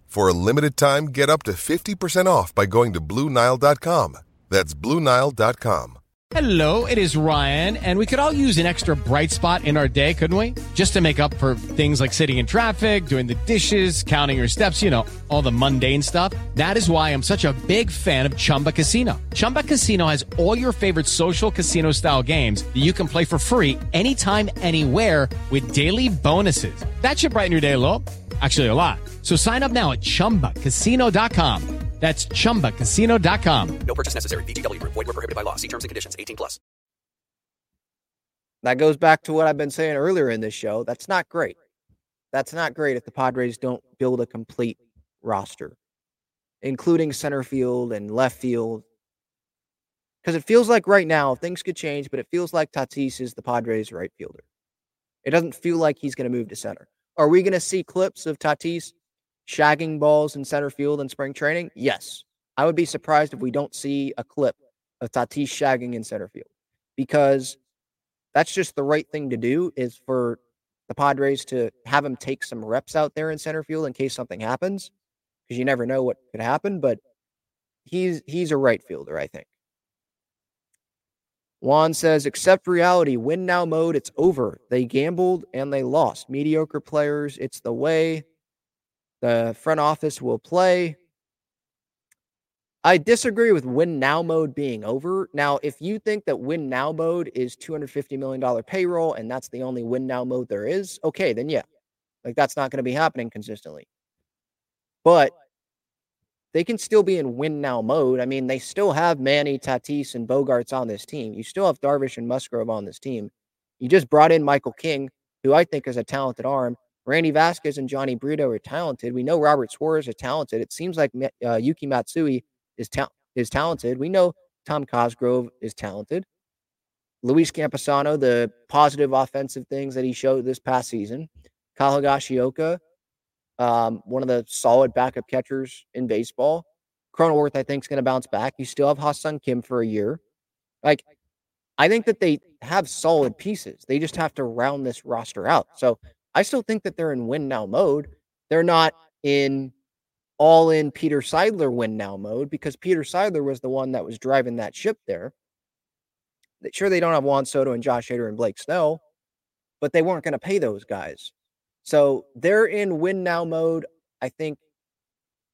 For a limited time, get up to 50% off by going to Bluenile.com. That's Bluenile.com. Hello, it is Ryan, and we could all use an extra bright spot in our day, couldn't we? Just to make up for things like sitting in traffic, doing the dishes, counting your steps, you know, all the mundane stuff. That is why I'm such a big fan of Chumba Casino. Chumba Casino has all your favorite social casino style games that you can play for free anytime, anywhere with daily bonuses. That should brighten your day a little. Actually, a lot. So sign up now at chumbacasino.com. That's chumbacasino.com. No purchase necessary. VGW Group. Void were prohibited by law. See terms and conditions. 18 plus. That goes back to what I've been saying earlier in this show. That's not great. That's not great if the Padres don't build a complete roster, including center field and left field. Because it feels like right now things could change, but it feels like Tatis is the Padres' right fielder. It doesn't feel like he's going to move to center. Are we going to see clips of Tatis shagging balls in center field in spring training? Yes. I would be surprised if we don't see a clip of Tatis shagging in center field because that's just the right thing to do is for the Padres to have him take some reps out there in center field in case something happens because you never know what could happen, but he's he's a right fielder, I think. Juan says, accept reality. Win now mode. It's over. They gambled and they lost. Mediocre players. It's the way the front office will play. I disagree with win now mode being over. Now, if you think that win now mode is $250 million payroll and that's the only win now mode there is, okay, then yeah. Like that's not going to be happening consistently. But they can still be in win now mode. I mean, they still have Manny, Tatis, and Bogaerts on this team. You still have Darvish and Musgrove on this team. You just brought in Michael King, who I think is a talented arm. Randy Vasquez and Jhony Brito are talented. We know Robert Suarez is talented. It seems like uh, Yuki Matsui is ta- is talented. We know Tom Cosgrove is talented. Luis Campusano, the positive offensive things that he showed this past season. Kyle Higashioka, um, one of the solid backup catchers in baseball. Cronenworth, I think, is going to bounce back. You still have Ha-Seong Kim for a year. Like, I think that they have solid pieces. They just have to round this roster out. So I still think that they're in win now mode. They're not in all in Peter Seidler win now mode because Peter Seidler was the one that was driving that ship there. Sure, they don't have Juan Soto and Josh Hader and Blake Snell, but they weren't going to pay those guys. So they're in win now mode. I think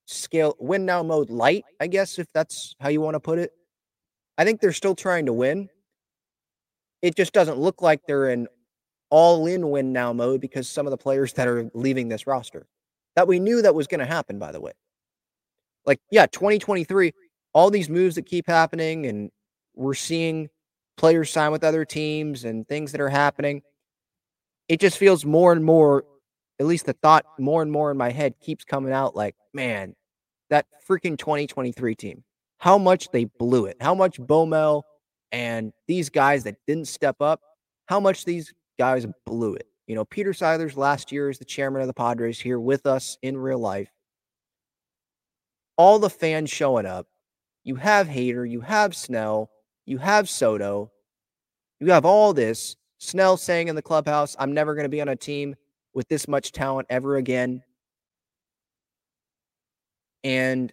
scale win now mode light, I guess, if that's how you want to put it. I think they're still trying to win. It just doesn't look like they're in all in win now mode because some of the players that are leaving this roster that we knew that was going to happen, by the way. Like, yeah, 2023, all these moves that keep happening, and we're seeing players sign with other teams and things that are happening. It just feels more and more, at least the thought more and more in my head keeps coming out like, man, that freaking 2023 team, how much they blew it, how much Bomel and these guys that didn't step up, how much these guys blew it. You know, Peter Seidler's last year as the chairman of the Padres here with us in real life. All the fans showing up. You have Hader, you have Snell, you have Soto, you have all this. Snell saying in the clubhouse, I'm never going to be on a team with this much talent ever again. And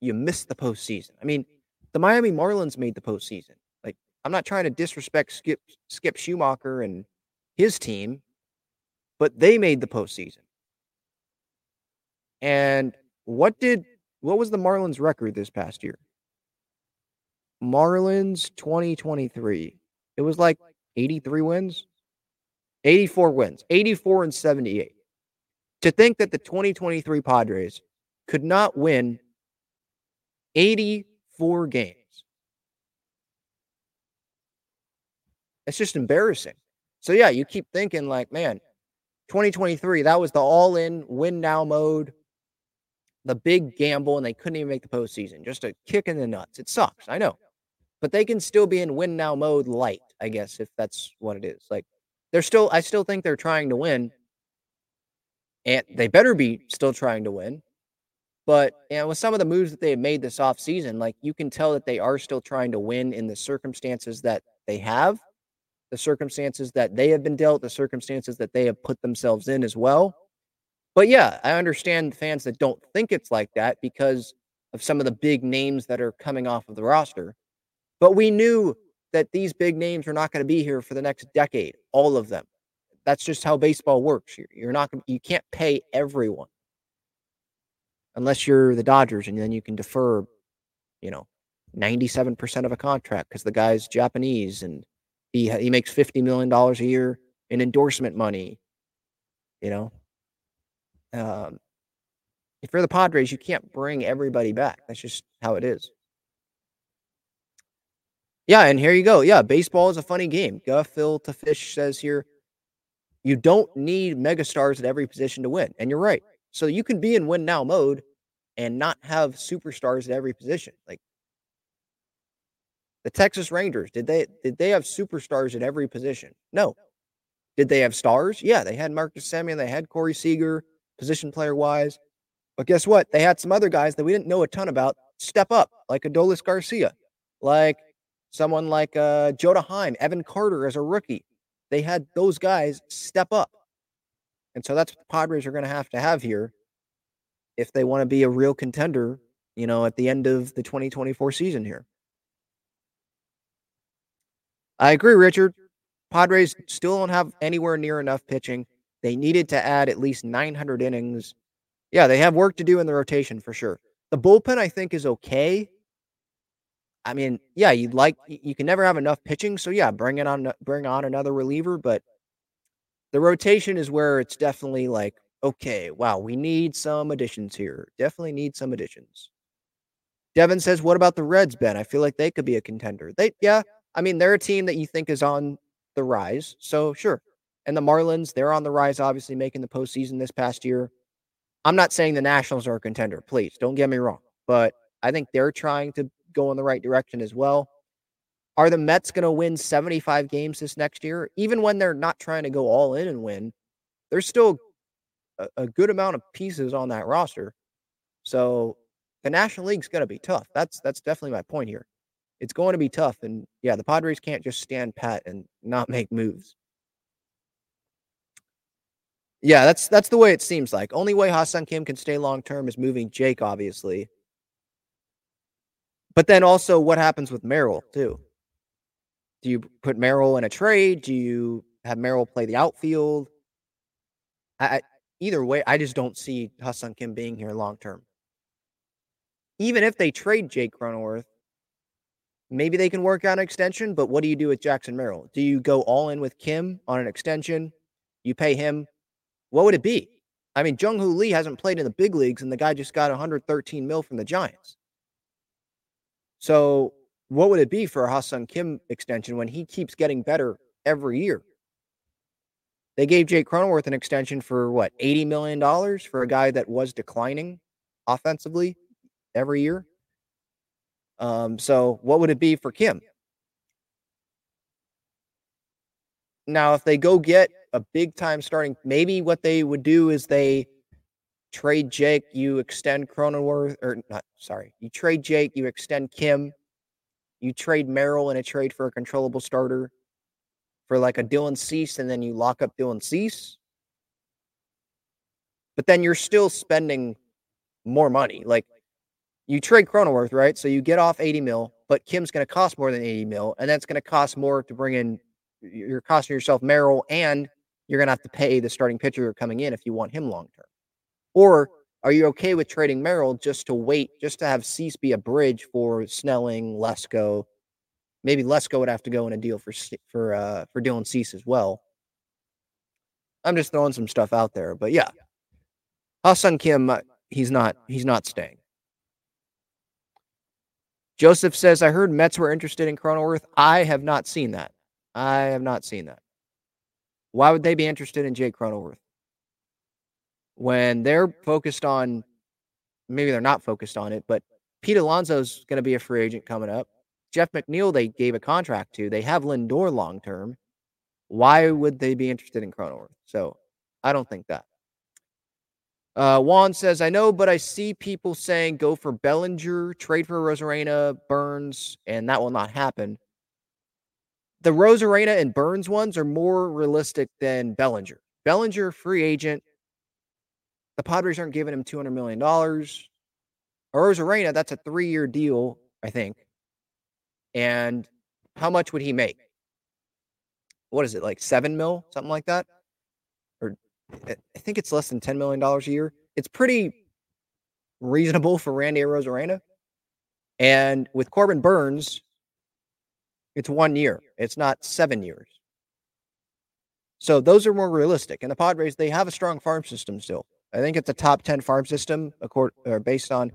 you missed the postseason. I mean, the Miami Marlins made the postseason. Like, I'm not trying to disrespect Skip Skip Schumaker and his team, but they made the postseason. And what did what was the Marlins record this past year? Marlins 2023. It was like 83 wins, 84 wins, 84 and 78. To think that the 2023 Padres could not win 84 games. It's just embarrassing. So yeah, you keep thinking like, man, 2023, that was the all-in win now mode, the big gamble, and they couldn't even make the postseason. Just a kick in the nuts. It sucks, I know. But they can still be in win now mode light, I guess, if that's what it is. Like they're still I still think they're trying to win. And they better be still trying to win. But you know, with some of the moves that they have made this offseason, like you can tell that they are still trying to win in the circumstances that they have the circumstances that they have been dealt, the circumstances that they have put themselves in as well. But yeah, I understand fans that don't think it's like that because of some of the big names that are coming off of the roster. But we knew that these big names are not going to be here for the next decade, all of them. That's just how baseball works. You're not you can't pay everyone unless you're the Dodgers and then you can defer, you know, 97% of a contract because the guy's Japanese and he he makes fifty million dollars a year in endorsement money. You know, um, if you're the Padres, you can't bring everybody back. That's just how it is. Yeah, and here you go. Yeah, baseball is a funny game. Guffil to Fish says here, you don't need megastars at every position to win, and you're right. So you can be in win now mode and not have superstars at every position. Like the Texas Rangers, did they did they have superstars at every position? No. Did they have stars? Yeah, they had Marcus Semien, they had Corey Seager, position player wise. But guess what? They had some other guys that we didn't know a ton about step up, like Adolis Garcia, like someone like uh, Jonah Heim, Evan Carter as a rookie. They had those guys step up. And so that's what the Padres are going to have to have here if they want to be a real contender, you know, at the end of the 2024 season here. I agree, Richard. Padres still don't have anywhere near enough pitching. They needed to add at least 900 innings. Yeah, they have work to do in the rotation for sure. The bullpen, I think, is okay. I mean, yeah, you'd like you can never have enough pitching, so yeah, bring it on, bring on another reliever. But the rotation is where it's definitely like, okay, wow, we need some additions here. Definitely need some additions. Devin says, "What about the Reds, Ben? I feel like they could be a contender. They, yeah, I mean, they're a team that you think is on the rise. So sure. And the Marlins, they're on the rise, obviously making the postseason this past year. I'm not saying the Nationals are a contender, please don't get me wrong, but I think they're trying to go in the right direction as well. Are the Mets going to win 75 games this next year? Even when they're not trying to go all in and win, there's still a, a good amount of pieces on that roster. So the National League's going to be tough. That's that's definitely my point here. it's going to be tough. And yeah, the Padres can't just stand pat and not make moves. Yeah, that's that's the way it seems like. Only way Ha-Seong Kim can stay long term is moving Jake, obviously. But then also, what happens with Merrill too? Do you put Merrill in a trade? Do you have Merrill play the outfield? I, either way, I just don't see Ha-Seong Kim being here long term. Even if they trade Jake Cronenworth, maybe they can work out an extension. But what do you do with Jackson Merrill? Do you go all in with Kim on an extension? You pay him what would it be? I mean, Jung Hoo Lee hasn't played in the big leagues, and the guy just got 113 mil from the Giants. So, what would it be for a Ha-Seong Kim extension when he keeps getting better every year? They gave Jake Cronenworth an extension for what, $80 million for a guy that was declining offensively every year? Um, so, what would it be for Kim? Now, if they go get a big time starting. Maybe what they would do is they trade Jake, you extend Cronenworth, or not, sorry, you trade Jake, you extend Kim, you trade Merrill in a trade for a controllable starter for like a Dylan Cease, and then you lock up Dylan Cease. But then you're still spending more money. Like you trade Cronenworth, right? So you get off 80 mil, but Kim's going to cost more than 80 mil, and that's going to cost more to bring in. You're costing yourself Merrill and you're going to have to pay the starting pitcher coming in if you want him long term. Or are you okay with trading Merrill just to wait, just to have Cease be a bridge for Snelling, Lesko? Maybe Lesko would have to go in a deal for for uh, for Dylan Cease as well. I'm just throwing some stuff out there, but yeah, Ha-Seong Kim, uh, he's not he's not staying. Joseph says, I heard Mets were interested in Cronenworth. I have not seen that. I have not seen that. Why would they be interested in Jake Cronenworth? When they're focused on, maybe they're not focused on it, but Pete Alonso's going to be a free agent coming up. Jeff McNeil, they gave a contract to. They have Lindor long term. Why would they be interested in Cronenworth? So I don't think that. Uh, Juan says, I know, but I see people saying go for Bellinger, trade for Arozarena, Burnes, and that will not happen the Arozarena and Burnes ones are more realistic than Bellinger. Bellinger, free agent. The Padres aren't giving him $200 million. Arozarena, that's a three year deal, I think. And how much would he make? What is it, like seven mil, something like that? Or I think it's less than $10 million a year. It's pretty reasonable for Randy Arozarena. And with Corbin Burnes, it's one year. It's not seven years. So those are more realistic. And the Padres, they have a strong farm system still. I think it's a top 10 farm system accord, or based on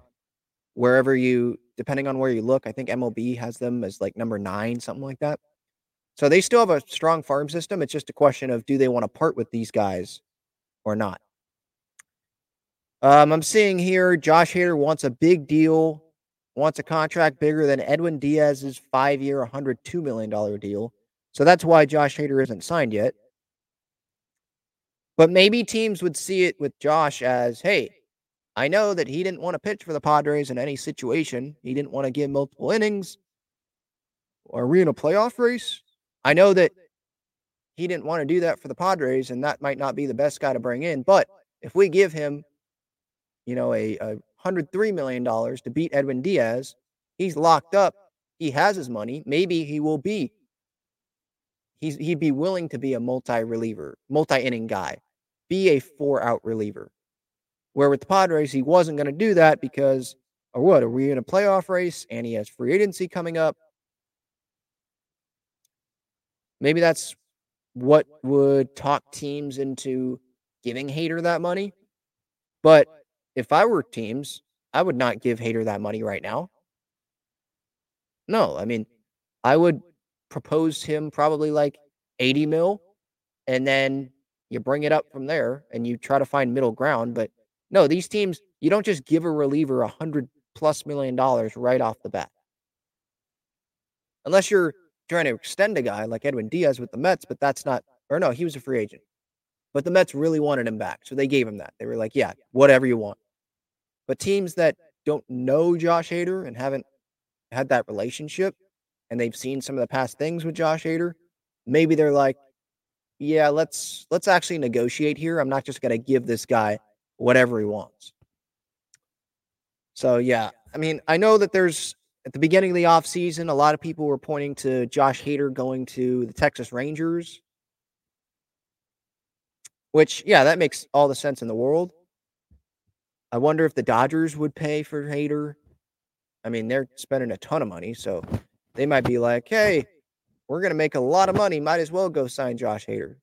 wherever you, depending on where you look. I think MLB has them as like number nine, something like that. So they still have a strong farm system. It's just a question of do they want to part with these guys or not? Um, I'm seeing here Josh Hader wants a big deal wants a contract bigger than Edwin Diaz's five year, $102 million deal. So that's why Josh Hader isn't signed yet. But maybe teams would see it with Josh as hey, I know that he didn't want to pitch for the Padres in any situation. He didn't want to give multiple innings. Are we in a playoff race? I know that he didn't want to do that for the Padres, and that might not be the best guy to bring in. But if we give him, you know, a, a $103 million to beat Edwin Diaz. He's locked up. He has his money. Maybe he will be. He's, he'd be willing to be a multi reliever, multi inning guy, be a four out reliever. Where with the Padres, he wasn't going to do that because, or what? Are we in a playoff race and he has free agency coming up? Maybe that's what would talk teams into giving Hader that money. But if I were teams, I would not give Hader that money right now. No, I mean, I would propose him probably like 80 mil, and then you bring it up from there and you try to find middle ground. But no, these teams, you don't just give a reliever a hundred plus million dollars right off the bat. Unless you're trying to extend a guy like Edwin Diaz with the Mets, but that's not, or no, he was a free agent. But the Mets really wanted him back. So they gave him that. They were like, yeah, whatever you want. But teams that don't know Josh Hader and haven't had that relationship, and they've seen some of the past things with Josh Hader, maybe they're like, yeah, let's let's actually negotiate here. I'm not just going to give this guy whatever he wants. So yeah, I mean, I know that there's at the beginning of the offseason, a lot of people were pointing to Josh Hader going to the Texas Rangers. Which, yeah, that makes all the sense in the world. I wonder if the Dodgers would pay for Hader. I mean, they're spending a ton of money, so they might be like, hey, we're going to make a lot of money. Might as well go sign Josh Hader.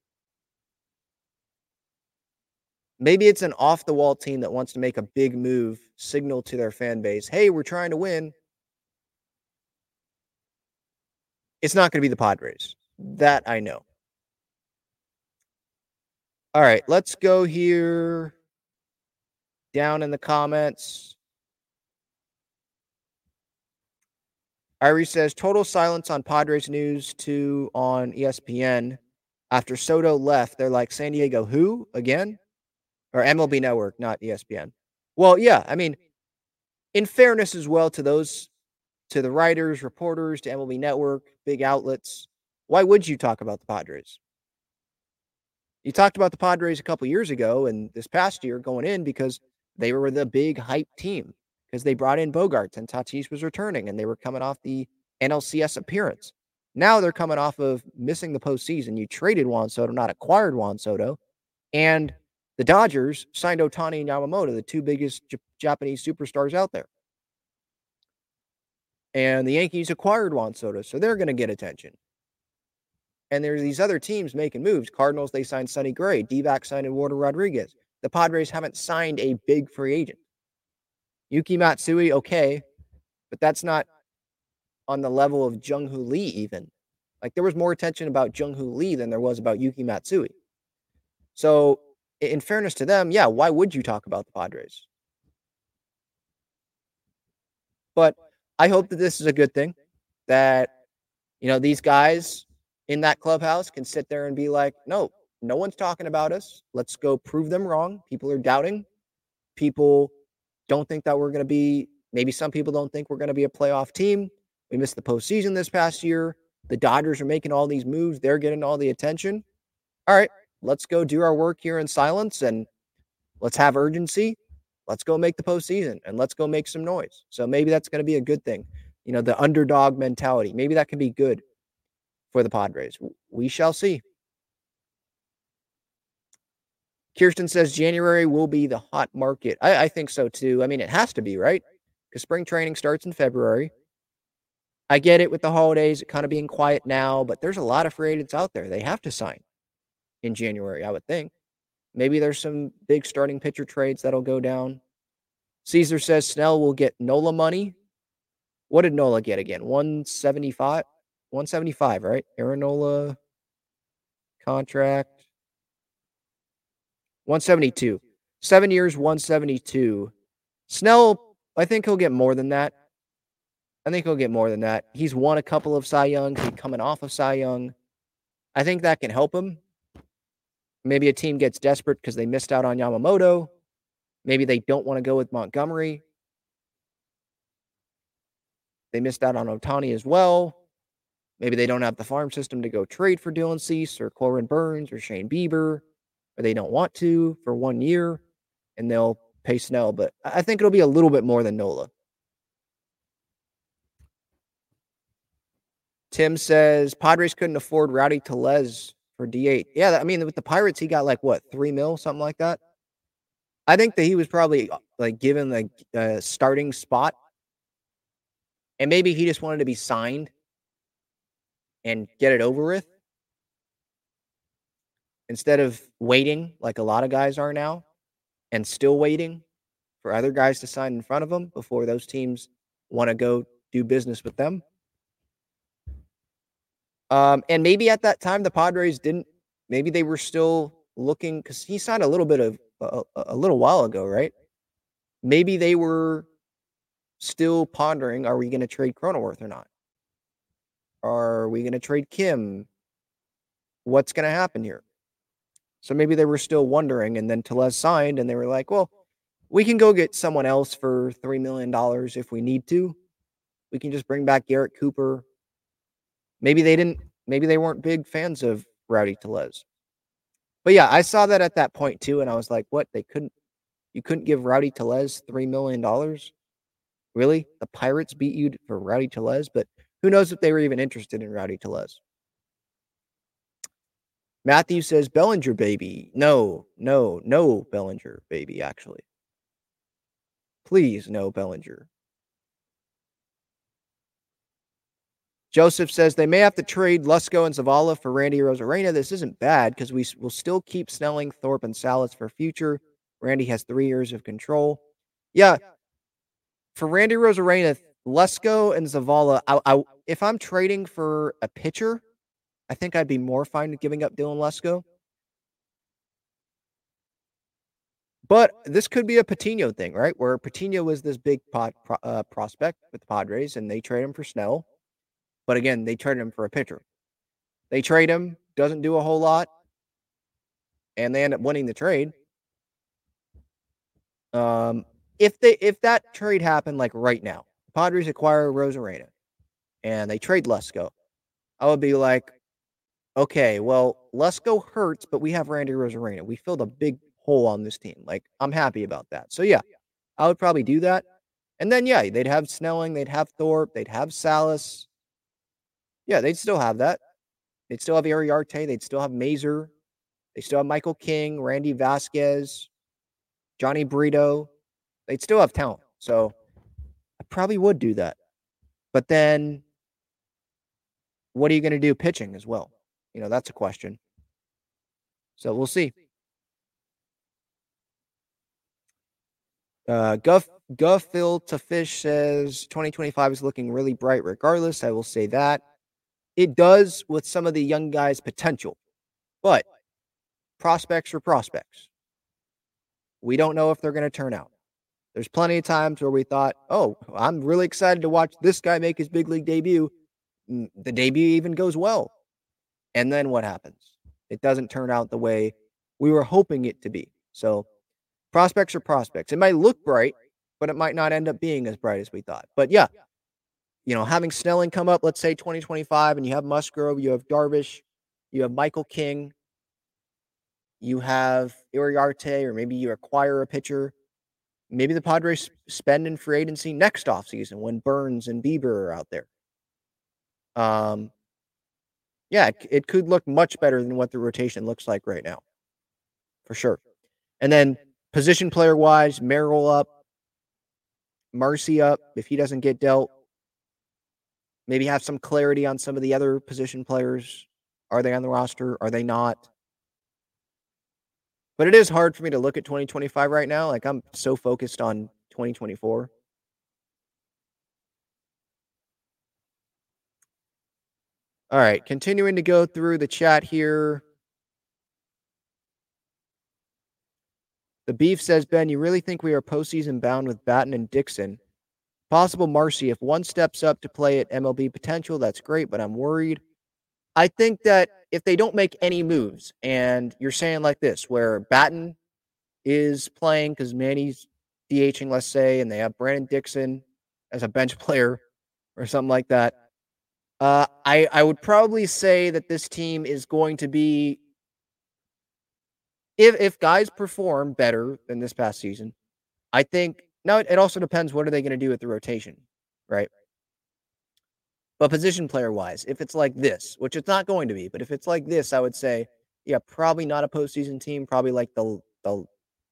Maybe it's an off the wall team that wants to make a big move, signal to their fan base, hey, we're trying to win. It's not going to be the Padres. That I know. All right, let's go here down in the comments. Irie says total silence on Padres news too on ESPN after Soto left. They're like San Diego who again? Or MLB Network, not ESPN. Well, yeah, I mean, in fairness as well to those to the writers, reporters, to MLB Network, big outlets, why would you talk about the Padres? You talked about the Padres a couple years ago and this past year going in because they were the big hype team because they brought in Bogaerts and Tatis was returning and they were coming off the NLCS appearance. Now they're coming off of missing the postseason. You traded Juan Soto, not acquired Juan Soto. And the Dodgers signed Ohtani and Yamamoto, the two biggest J- Japanese superstars out there. And the Yankees acquired Juan Soto, so they're going to get attention. And there's these other teams making moves. Cardinals, they signed Sonny Gray. d signed Eduardo Rodriguez. The Padres haven't signed a big free agent. Yuki Matsui, okay, but that's not on the level of Jung Hoo Lee, even. Like there was more attention about Jung Hoo Lee than there was about Yuki Matsui. So, in fairness to them, yeah, why would you talk about the Padres? But I hope that this is a good thing that, you know, these guys in that clubhouse can sit there and be like, no, no one's talking about us. Let's go prove them wrong. People are doubting. People don't think that we're going to be, maybe some people don't think we're going to be a playoff team. We missed the postseason this past year. The Dodgers are making all these moves. They're getting all the attention. All right, let's go do our work here in silence and let's have urgency. Let's go make the postseason and let's go make some noise. So maybe that's going to be a good thing. You know, the underdog mentality. Maybe that can be good for the Padres. We shall see. Kirsten says January will be the hot market. I, I think so too. I mean, it has to be, right? Because spring training starts in February. I get it with the holidays, kind of being quiet now, but there's a lot of free agents out there. They have to sign in January, I would think. Maybe there's some big starting pitcher trades that'll go down. Caesar says Snell will get Nola money. What did Nola get again? 175? 175, right? Aaron Nola contract. 172. Seven years, 172. Snell, I think he'll get more than that. I think he'll get more than that. He's won a couple of Cy Youngs. He's coming off of Cy Young. I think that can help him. Maybe a team gets desperate because they missed out on Yamamoto. Maybe they don't want to go with Montgomery. They missed out on Ohtani as well. Maybe they don't have the farm system to go trade for Dylan Cease or Corbin Burnes or Shane Bieber or they don't want to for one year and they'll pay Snell. But I think it'll be a little bit more than Nola. Tim says Padres couldn't afford Rowdy Tellez for DH. Yeah, I mean, with the Pirates, he got like what, three mil, something like that. I think that he was probably uh, like given the uh, starting spot. And maybe he just wanted to be signed and get it over with instead of waiting like a lot of guys are now and still waiting for other guys to sign in front of them before those teams want to go do business with them. Um, and maybe at that time the Padres didn't. Maybe they were still looking because he signed a little bit of a, a little while ago, right? Maybe they were still pondering: Are we going to trade Cronenworth or not? Are we going to trade Kim? What's going to happen here? So maybe they were still wondering. And then Tellez signed and they were like, well, we can go get someone else for $3 million if we need to. We can just bring back Garrett Cooper. maybe they didn't. Maybe they weren't big fans of Rowdy Tellez. But yeah, I saw that at that point too, and I was like, "What? They couldn't? You couldn't give Rowdy Tellez three million dollars? Really? The Pirates beat you for Rowdy Tellez? But who knows if they were even interested in Rowdy Tellez?" Matthew says Bellinger baby. No, no, no Bellinger baby. Actually, please no Bellinger. Joseph says they may have to trade Lesko and Zavala for Randy Arozarena. This isn't bad because we will still keep Snelling, Thorpe, and Salas for future. Randy has three years of control. Yeah, for Randy Arozarena, Lesko and Zavala. I, I, if I'm trading for a pitcher, I think I'd be more fine giving up Dylan Lesko. But this could be a Patino thing, right? Where Patino was this big pod, uh, prospect with the Padres, and they trade him for Snell. But again, they trade him for a pitcher. They trade him, doesn't do a whole lot, and they end up winning the trade. Um, if they if that trade happened like right now, Padres acquire Arozarena and they trade Lesko, I would be like, okay, well, Lesko hurts, but we have Randy Arozarena. We filled a big hole on this team. Like, I'm happy about that. So yeah, I would probably do that. And then yeah, they'd have Snelling, they'd have Thorpe, they'd have Salas. Yeah, they'd still have that. They'd still have Iriarte. They'd still have Mazur. They still have Michael King, Randy Vasquez, Jhony Brito. They'd still have talent. So I probably would do that. But then what are you going to do pitching as well? You know, that's a question. So we'll see. Uh, Guff Guffill to Fish says 2025 is looking really bright regardless. I will say that. It does with some of the young guys' potential, but prospects are prospects. We don't know if they're going to turn out. There's plenty of times where we thought, oh, I'm really excited to watch this guy make his big league debut. The debut even goes well. And then what happens? It doesn't turn out the way we were hoping it to be. So prospects are prospects. It might look bright, but it might not end up being as bright as we thought. But yeah, you know, having Snelling come up, let's say 2025, and you have Musgrove, you have Darvish, you have Michael King, you have Iriarte, or maybe you acquire a pitcher. Maybe the Padres spend in free agency next offseason when Burnes and Bieber are out there. Um, yeah, it, could look much better than what the rotation looks like right now, for sure. And then position player wise, Merrill up, Marsee up if he doesn't get dealt. Maybe have some clarity on some of the other position players. Are they on the roster? Are they not? But it is hard for me to look at 2025 right now. Like I'm so focused on 2024. All right, continuing to go through the chat here. The beef says, Ben, you really think we are postseason bound with Batten and Dixon? Possible Marsee, if one steps up to play at MLB potential, that's great, but I'm worried. I think that if they don't make any moves, and you're saying like this, where Batten is playing because Manny's DHing, let's say, and they have Brandon Dixon as a bench player or something like that. Uh, I I would probably say that this team is going to be if if guys perform better than this past season, I think now, it also depends what are they going to do with the rotation, right? But position player wise, if it's like this, which it's not going to be, but if it's like this, I would say, yeah, probably not a postseason team. Probably like the the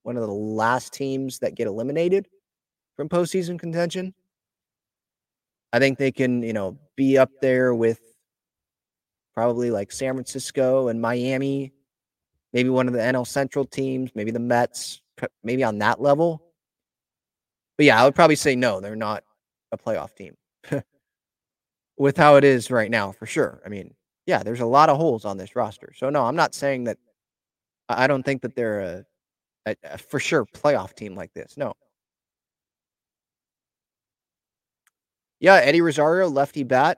one of the last teams that get eliminated from postseason contention. I think they can, you know, be up there with probably like San Francisco and Miami, maybe one of the NL Central teams, maybe the Mets, maybe on that level. But yeah, I would probably say no, they're not a playoff team with how it is right now, for sure. I mean, yeah, there's a lot of holes on this roster. So no, I'm not saying that. I don't think that they're a, a, a for sure playoff team like this. No. Yeah, Eddie Rosario, lefty bat.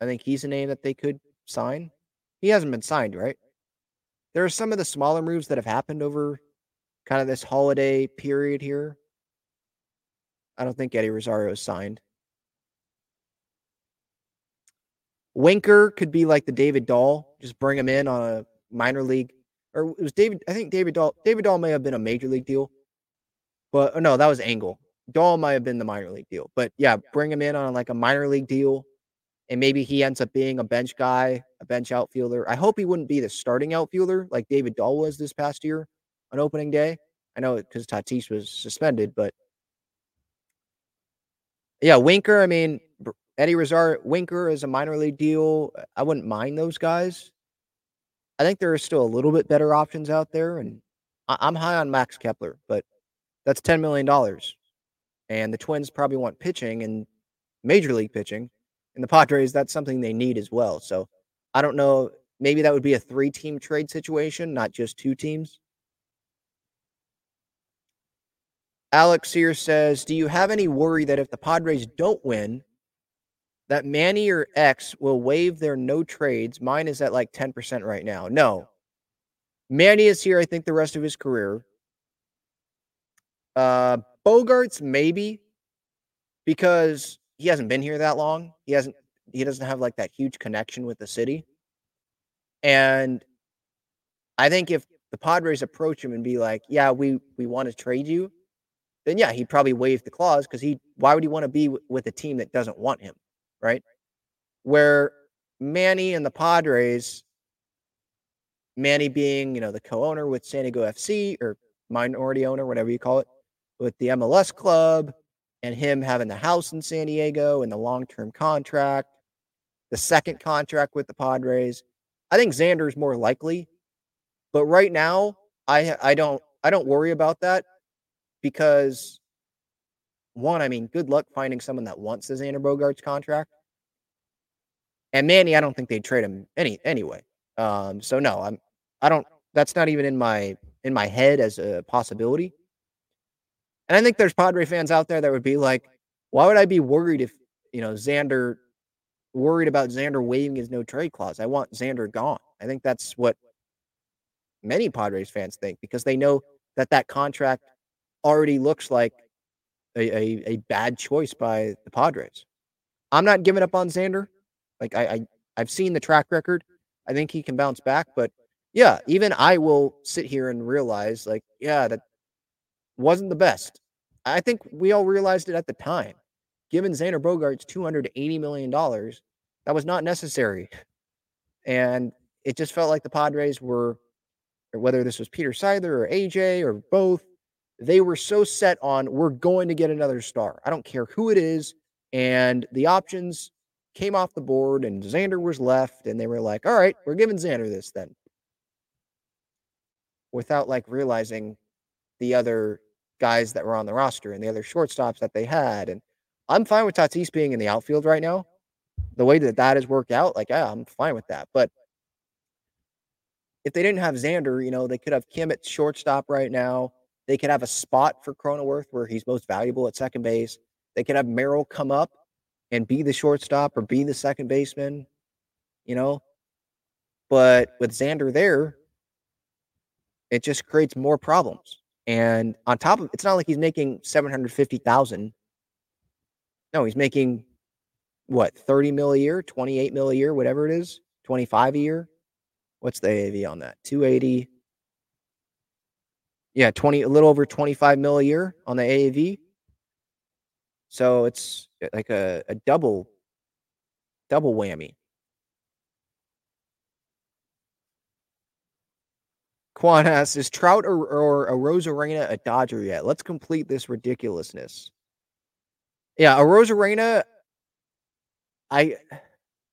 I think he's a name that they could sign. He hasn't been signed, right? There are some of the smaller moves that have happened over kind of this holiday period here. I don't think Eddie Rosario is signed. Winker could be like the David Dahl, just bring him in on a minor league, or it was David. I think David Dahl. David Dahl may have been a major league deal, but oh, no, that was Engel. Dahl might have been the minor league deal, but yeah, bring him in on like a minor league deal, and maybe he ends up being a bench guy, a bench outfielder. I hope he wouldn't be the starting outfielder like David Dahl was this past year on opening day. I know because Tatis was suspended, but yeah, Winker. I mean, Eddie Rosario, Winker is a minor league deal. I wouldn't mind those guys. I think there are still a little bit better options out there, and I- I'm high on Max Kepler, but that's ten million dollars, and the Twins probably want pitching and major league pitching, and the Padres that's something they need as well. So I don't know. Maybe that would be a three-team trade situation, not just two teams. Alex here says, "Do you have any worry that if the Padres don't win, that Manny or X will waive their no trades? Mine is at like 10% right now. No. Manny is here, I think, the rest of his career. Uh Bogaerts, maybe, because he hasn't been here that long. He hasn't he doesn't have like that huge connection with the city. And I think if the Padres approach him and be like, "Yeah, we we want to trade you," then yeah, he'd probably waive the clause because he why would he want to be w- with a team that doesn't want him, right? Where Manny and the Padres, Manny being you know the co-owner with San Diego FC or minority owner, whatever you call it, with the MLS club, and him having the house in San Diego and the long-term contract, the second contract with the Padres. I think Xander is more likely, but right now I I don't I don't worry about that because one, I mean, good luck finding someone that wants the Xander Bogaerts contract. And Manny, I don't think they'd trade him any anyway. Um, so no, I'm I don't that's not even in my in my head as a possibility. And I think there's Padre fans out there that would be like, why would I be worried if you know Xander worried about Xander waiving his no trade clause? I want Xander gone. I think that's what many Padres fans think because they know that that contract already looks like a, a, a bad choice by the Padres. I'm not giving up on Xander. Like I, I I've seen the track record. I think he can bounce back, but yeah, even I will sit here and realize like, yeah, that wasn't the best. I think we all realized it at the time. Given Xander Bogaerts $280 million, that was not necessary. And it just felt like the Padres were, whether this was Peter Seidler or AJ or both, they were so set on we're going to get another star. I don't care who it is. And the options came off the board and Xander was left. And they were like, all right, we're giving Xander this then. Without like realizing the other guys that were on the roster and the other shortstops that they had. And I'm fine with Tatis being in the outfield right now. The way that that has worked out, like, yeah, I'm fine with that. But if they didn't have Xander, you know, they could have Kim at shortstop right now. They could have a spot for Cronenworth where he's most valuable at second base. They could have Merrill come up and be the shortstop or be the second baseman, you know. But with Xander there, it just creates more problems. And on top of it's not like he's making 750,000. No, he's making what, 30 mil a year, 28 mil a year, whatever it is, 25 a year. What's the AAV on that? 280. Yeah, 20 a little over 25 mil a year on the AAV. So it's eh, like a, a double double whammy. Quan asks, is Trout or, or Arozarena a Dodger yet? Let's complete this ridiculousness. Yeah, Arozarena. I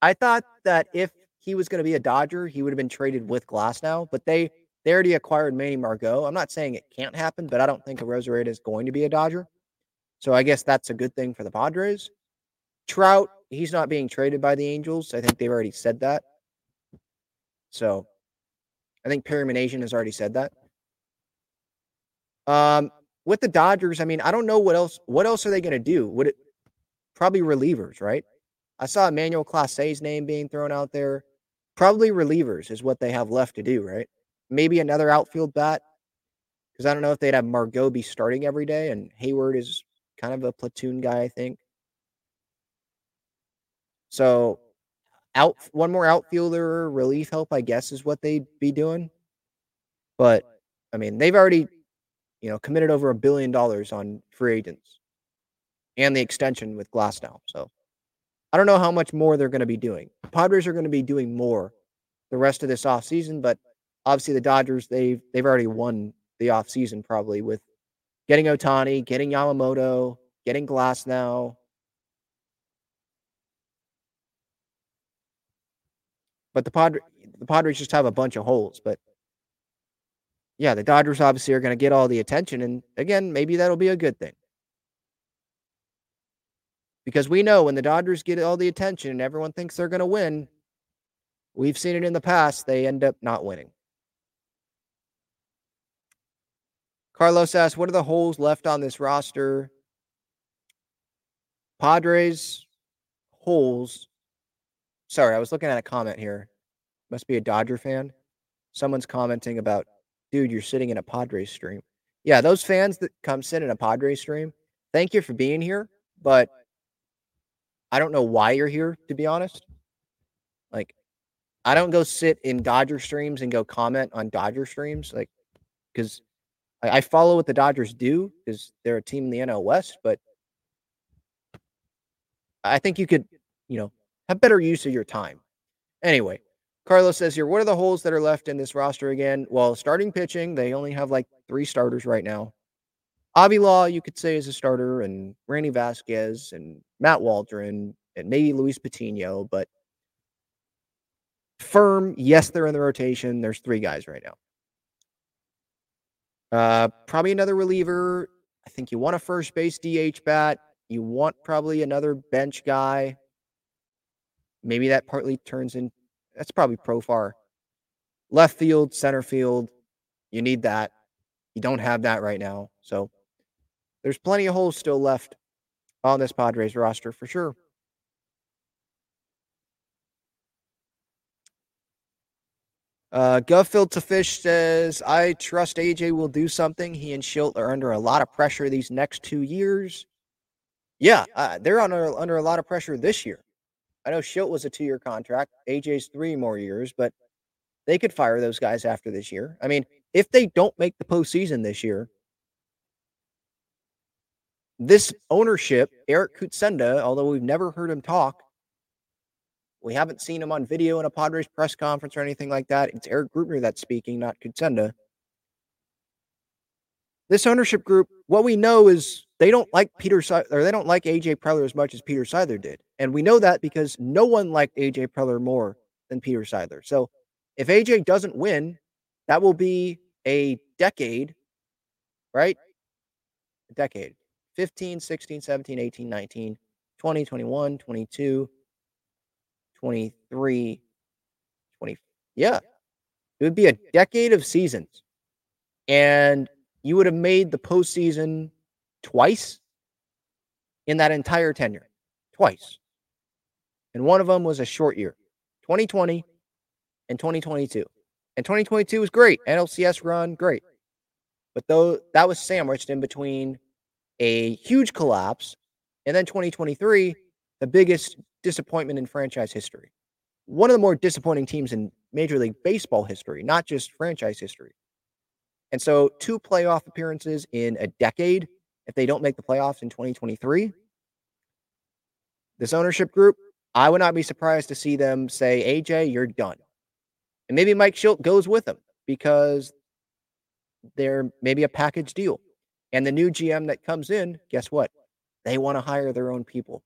I thought that if he was going to be a Dodger, he would have been traded with Glasnow, but they they already acquired Manny Margot. I'm not saying it can't happen, but I don't think Arozarena is going to be a Dodger. So I guess that's a good thing for the Padres. Trout, he's not being traded by the Angels. I think they've already said that. So I think Perry Minasian has already said that. Um, with the Dodgers, I mean, I don't know what else. What else are they going to do? Would it probably relievers, right? I saw Emmanuel Clase's name being thrown out there. Probably relievers is what they have left to do, right? Maybe another outfield bat because I don't know if they'd have Margot be starting every day, and Heyward is kind of a platoon guy, I think. So out one more outfielder relief help, I guess, is what they'd be doing. But I mean, they've already, you know, committed over a billion dollars on free agents and the extension with Glasnow. So I don't know how much more they're going to be doing. The Padres are going to be doing more the rest of this offseason, but obviously the Dodgers, they've they've already won the offseason probably with getting Ohtani, getting Yamamoto, getting Glasnow. But the Padres, the Padres just have a bunch of holes. But yeah, the Dodgers obviously are going to get all the attention, and again, maybe that'll be a good thing because we know when the Dodgers get all the attention and everyone thinks they're going to win, we've seen it in the past, they end up not winning. Carlos asks, What are the holes left on this roster? Padres holes. Sorry, I was looking at a comment here. Must be a Dodger fan. Someone's commenting about, dude, you're sitting in a Padres stream. Yeah, those fans that come sit in a Padres stream, thank you for being here. But I don't know why you're here, to be honest. Like, I don't go sit in Dodger streams and go comment on Dodger streams, like, because I, I follow what the Dodgers do because they're a team in the NL West, but I think you could, you know, have better use of your time. Anyway, Carlos says here, what are the holes that are left in this roster again? Well, starting pitching, they only have like three starters right now. Avila, you could say, is a starter, and Randy Vasquez and Matt Waldron and maybe Luis Patino, but firm, yes, they're in the rotation. There's three guys right now. Uh, probably another reliever. I think you want a first base DH bat. You want probably another bench guy. Maybe that partly turns in. That's probably Profar. Left field, center field. You need that. You don't have that right now. So there's plenty of holes still left on this Padres roster for sure. Uh, Guffield to Fish says, I trust AJ will do something. He and Shildt are under a lot of pressure these next two years. Yeah, uh, they're under, under a lot of pressure this year. I know Shildt was a two year contract, AJ's three more years, but they could fire those guys after this year. I mean, if they don't make the postseason this year, this ownership, Eric Kutsenda, although we've never heard him talk, we haven't seen him on video in a Padres press conference or anything like that. It's Erik Greupner that's speaking, not Kutsenda. This ownership group, what we know is they don't like Peter or they don't like AJ Preller as much as Peter Seidler did. And we know that because no one liked AJ Preller more than Peter Seidler. So if AJ doesn't win, that will be a decade, right? A decade 15, 16, 17, 18, 19, 20, 21, 22, 23, 20. Yeah. It would be a decade of seasons. And you would have made the postseason twice in that entire tenure. Twice. And one of them was a short year 2020 and 2022. And 2022 was great. NLCS run, great. But though that was sandwiched in between a huge collapse, and then 2023, the biggest disappointment in franchise history. One of the more disappointing teams in Major League Baseball history, not just franchise history. And so, two playoff appearances in a decade, if they don't make the playoffs in 2023, this ownership group, I would not be surprised to see them say, AJ, you're done. And maybe Mike Shildt goes with them because they're maybe a package deal. And the new GM that comes in, guess what? They want to hire their own people.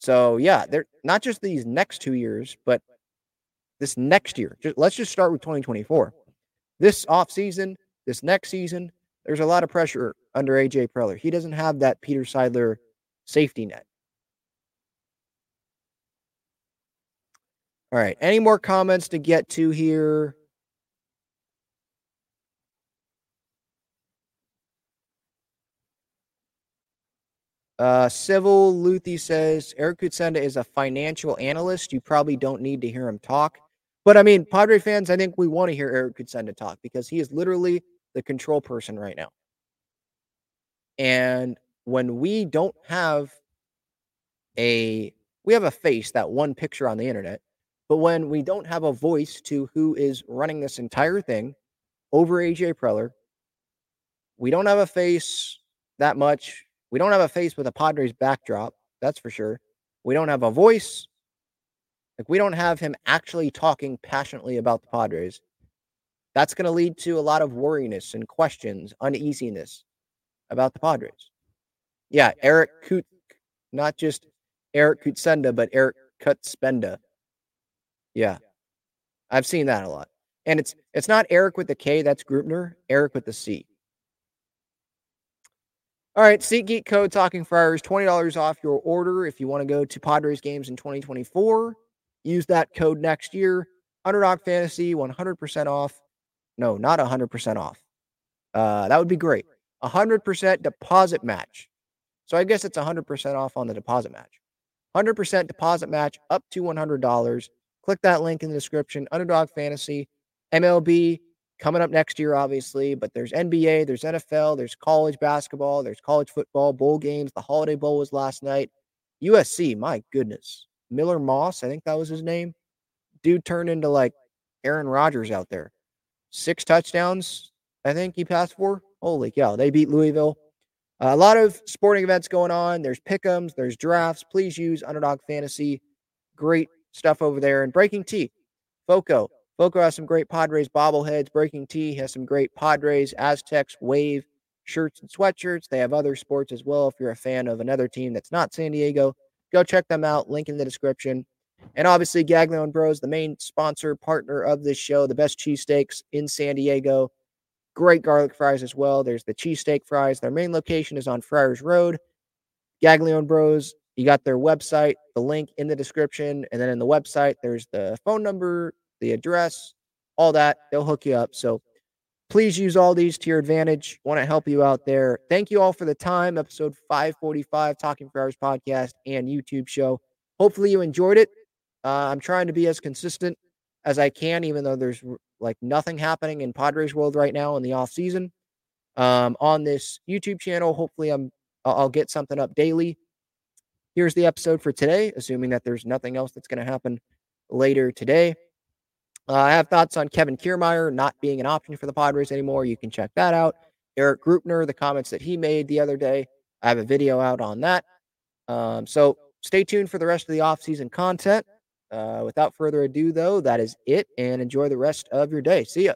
So yeah, they're not just these next two years, but this next year. Just, let's just start with 2024. This off season, this next season, there's a lot of pressure under AJ Preller. He doesn't have that Peter Seidler safety net. All right. Any more comments to get to here? Uh, Civil Luthi says Eric Kutsenda is a financial analyst. You probably don't need to hear him talk. But I mean, Padre fans, I think we want to hear Eric Kutsenda talk because he is literally the control person right now. And when we don't have a we have a face, that one picture on the internet. But when we don't have a voice to who is running this entire thing over AJ Preller, we don't have a face that much. We don't have a face with a Padres backdrop, that's for sure. We don't have a voice. Like we don't have him actually talking passionately about the Padres. That's going to lead to a lot of worriness and questions, uneasiness about the Padres. Yeah, Eric Kut, not just Eric Kutsenda, but Eric Kutspenda. Yeah, I've seen that a lot. And it's it's not Eric with the K, that's Greupner, Eric with the C. All right, SeatGeek code Talking Friars, $20 off your order if you want to go to Padres games in 2024. Use that code next year. Underdog Fantasy, 100% off. No, not 100% off. Uh, that would be great. 100% deposit match. So I guess it's 100% off on the deposit match. 100% deposit match up to $100. Click that link in the description. Underdog Fantasy, MLB, coming up next year, obviously, but there's NBA, there's NFL, there's college basketball, there's college football, bowl games. The Holiday Bowl was last night. USC, my goodness. Miller Moss, I think that was his name. Dude turned into like Aaron Rodgers out there. Six touchdowns, I think he passed for. Holy cow, they beat Louisville. Uh, a lot of sporting events going on. There's pickums, there's drafts. Please use Underdog Fantasy. Great stuff over there. And BreakingT, Foco, Foco has some great Padres bobbleheads. BreakingT has some great Padres, Aztecs, Wave shirts and sweatshirts. They have other sports as well. If you're a fan of another team that's not San Diego, go check them out. Link in the description. And obviously, Gaglione Bros, the main sponsor, partner of this show, the best cheesesteaks in San Diego. Great garlic fries as well. There's the cheesesteak fries. Their main location is on Friars Road. Gaglione Bros, you got their website, the link in the description. And then in the website, there's the phone number, the address, all that. They'll hook you up. So please use all these to your advantage. Want to help you out there. Thank you all for the time. Episode 545, Talking Friars podcast and YouTube show. Hopefully you enjoyed it. Uh, I'm trying to be as consistent as I can, even though there's like nothing happening in Padres world right now in the off season. Um, on this YouTube channel, hopefully I'm I'll get something up daily. Here's the episode for today, assuming that there's nothing else that's going to happen later today. Uh, I have thoughts on Kevin Kiermaier not being an option for the Padres anymore. You can check that out. Erik Greupner, the comments that he made the other day. I have a video out on that. Um, so stay tuned for the rest of the offseason content. Uh, without further ado, though, that is it. And enjoy the rest of your day. See ya.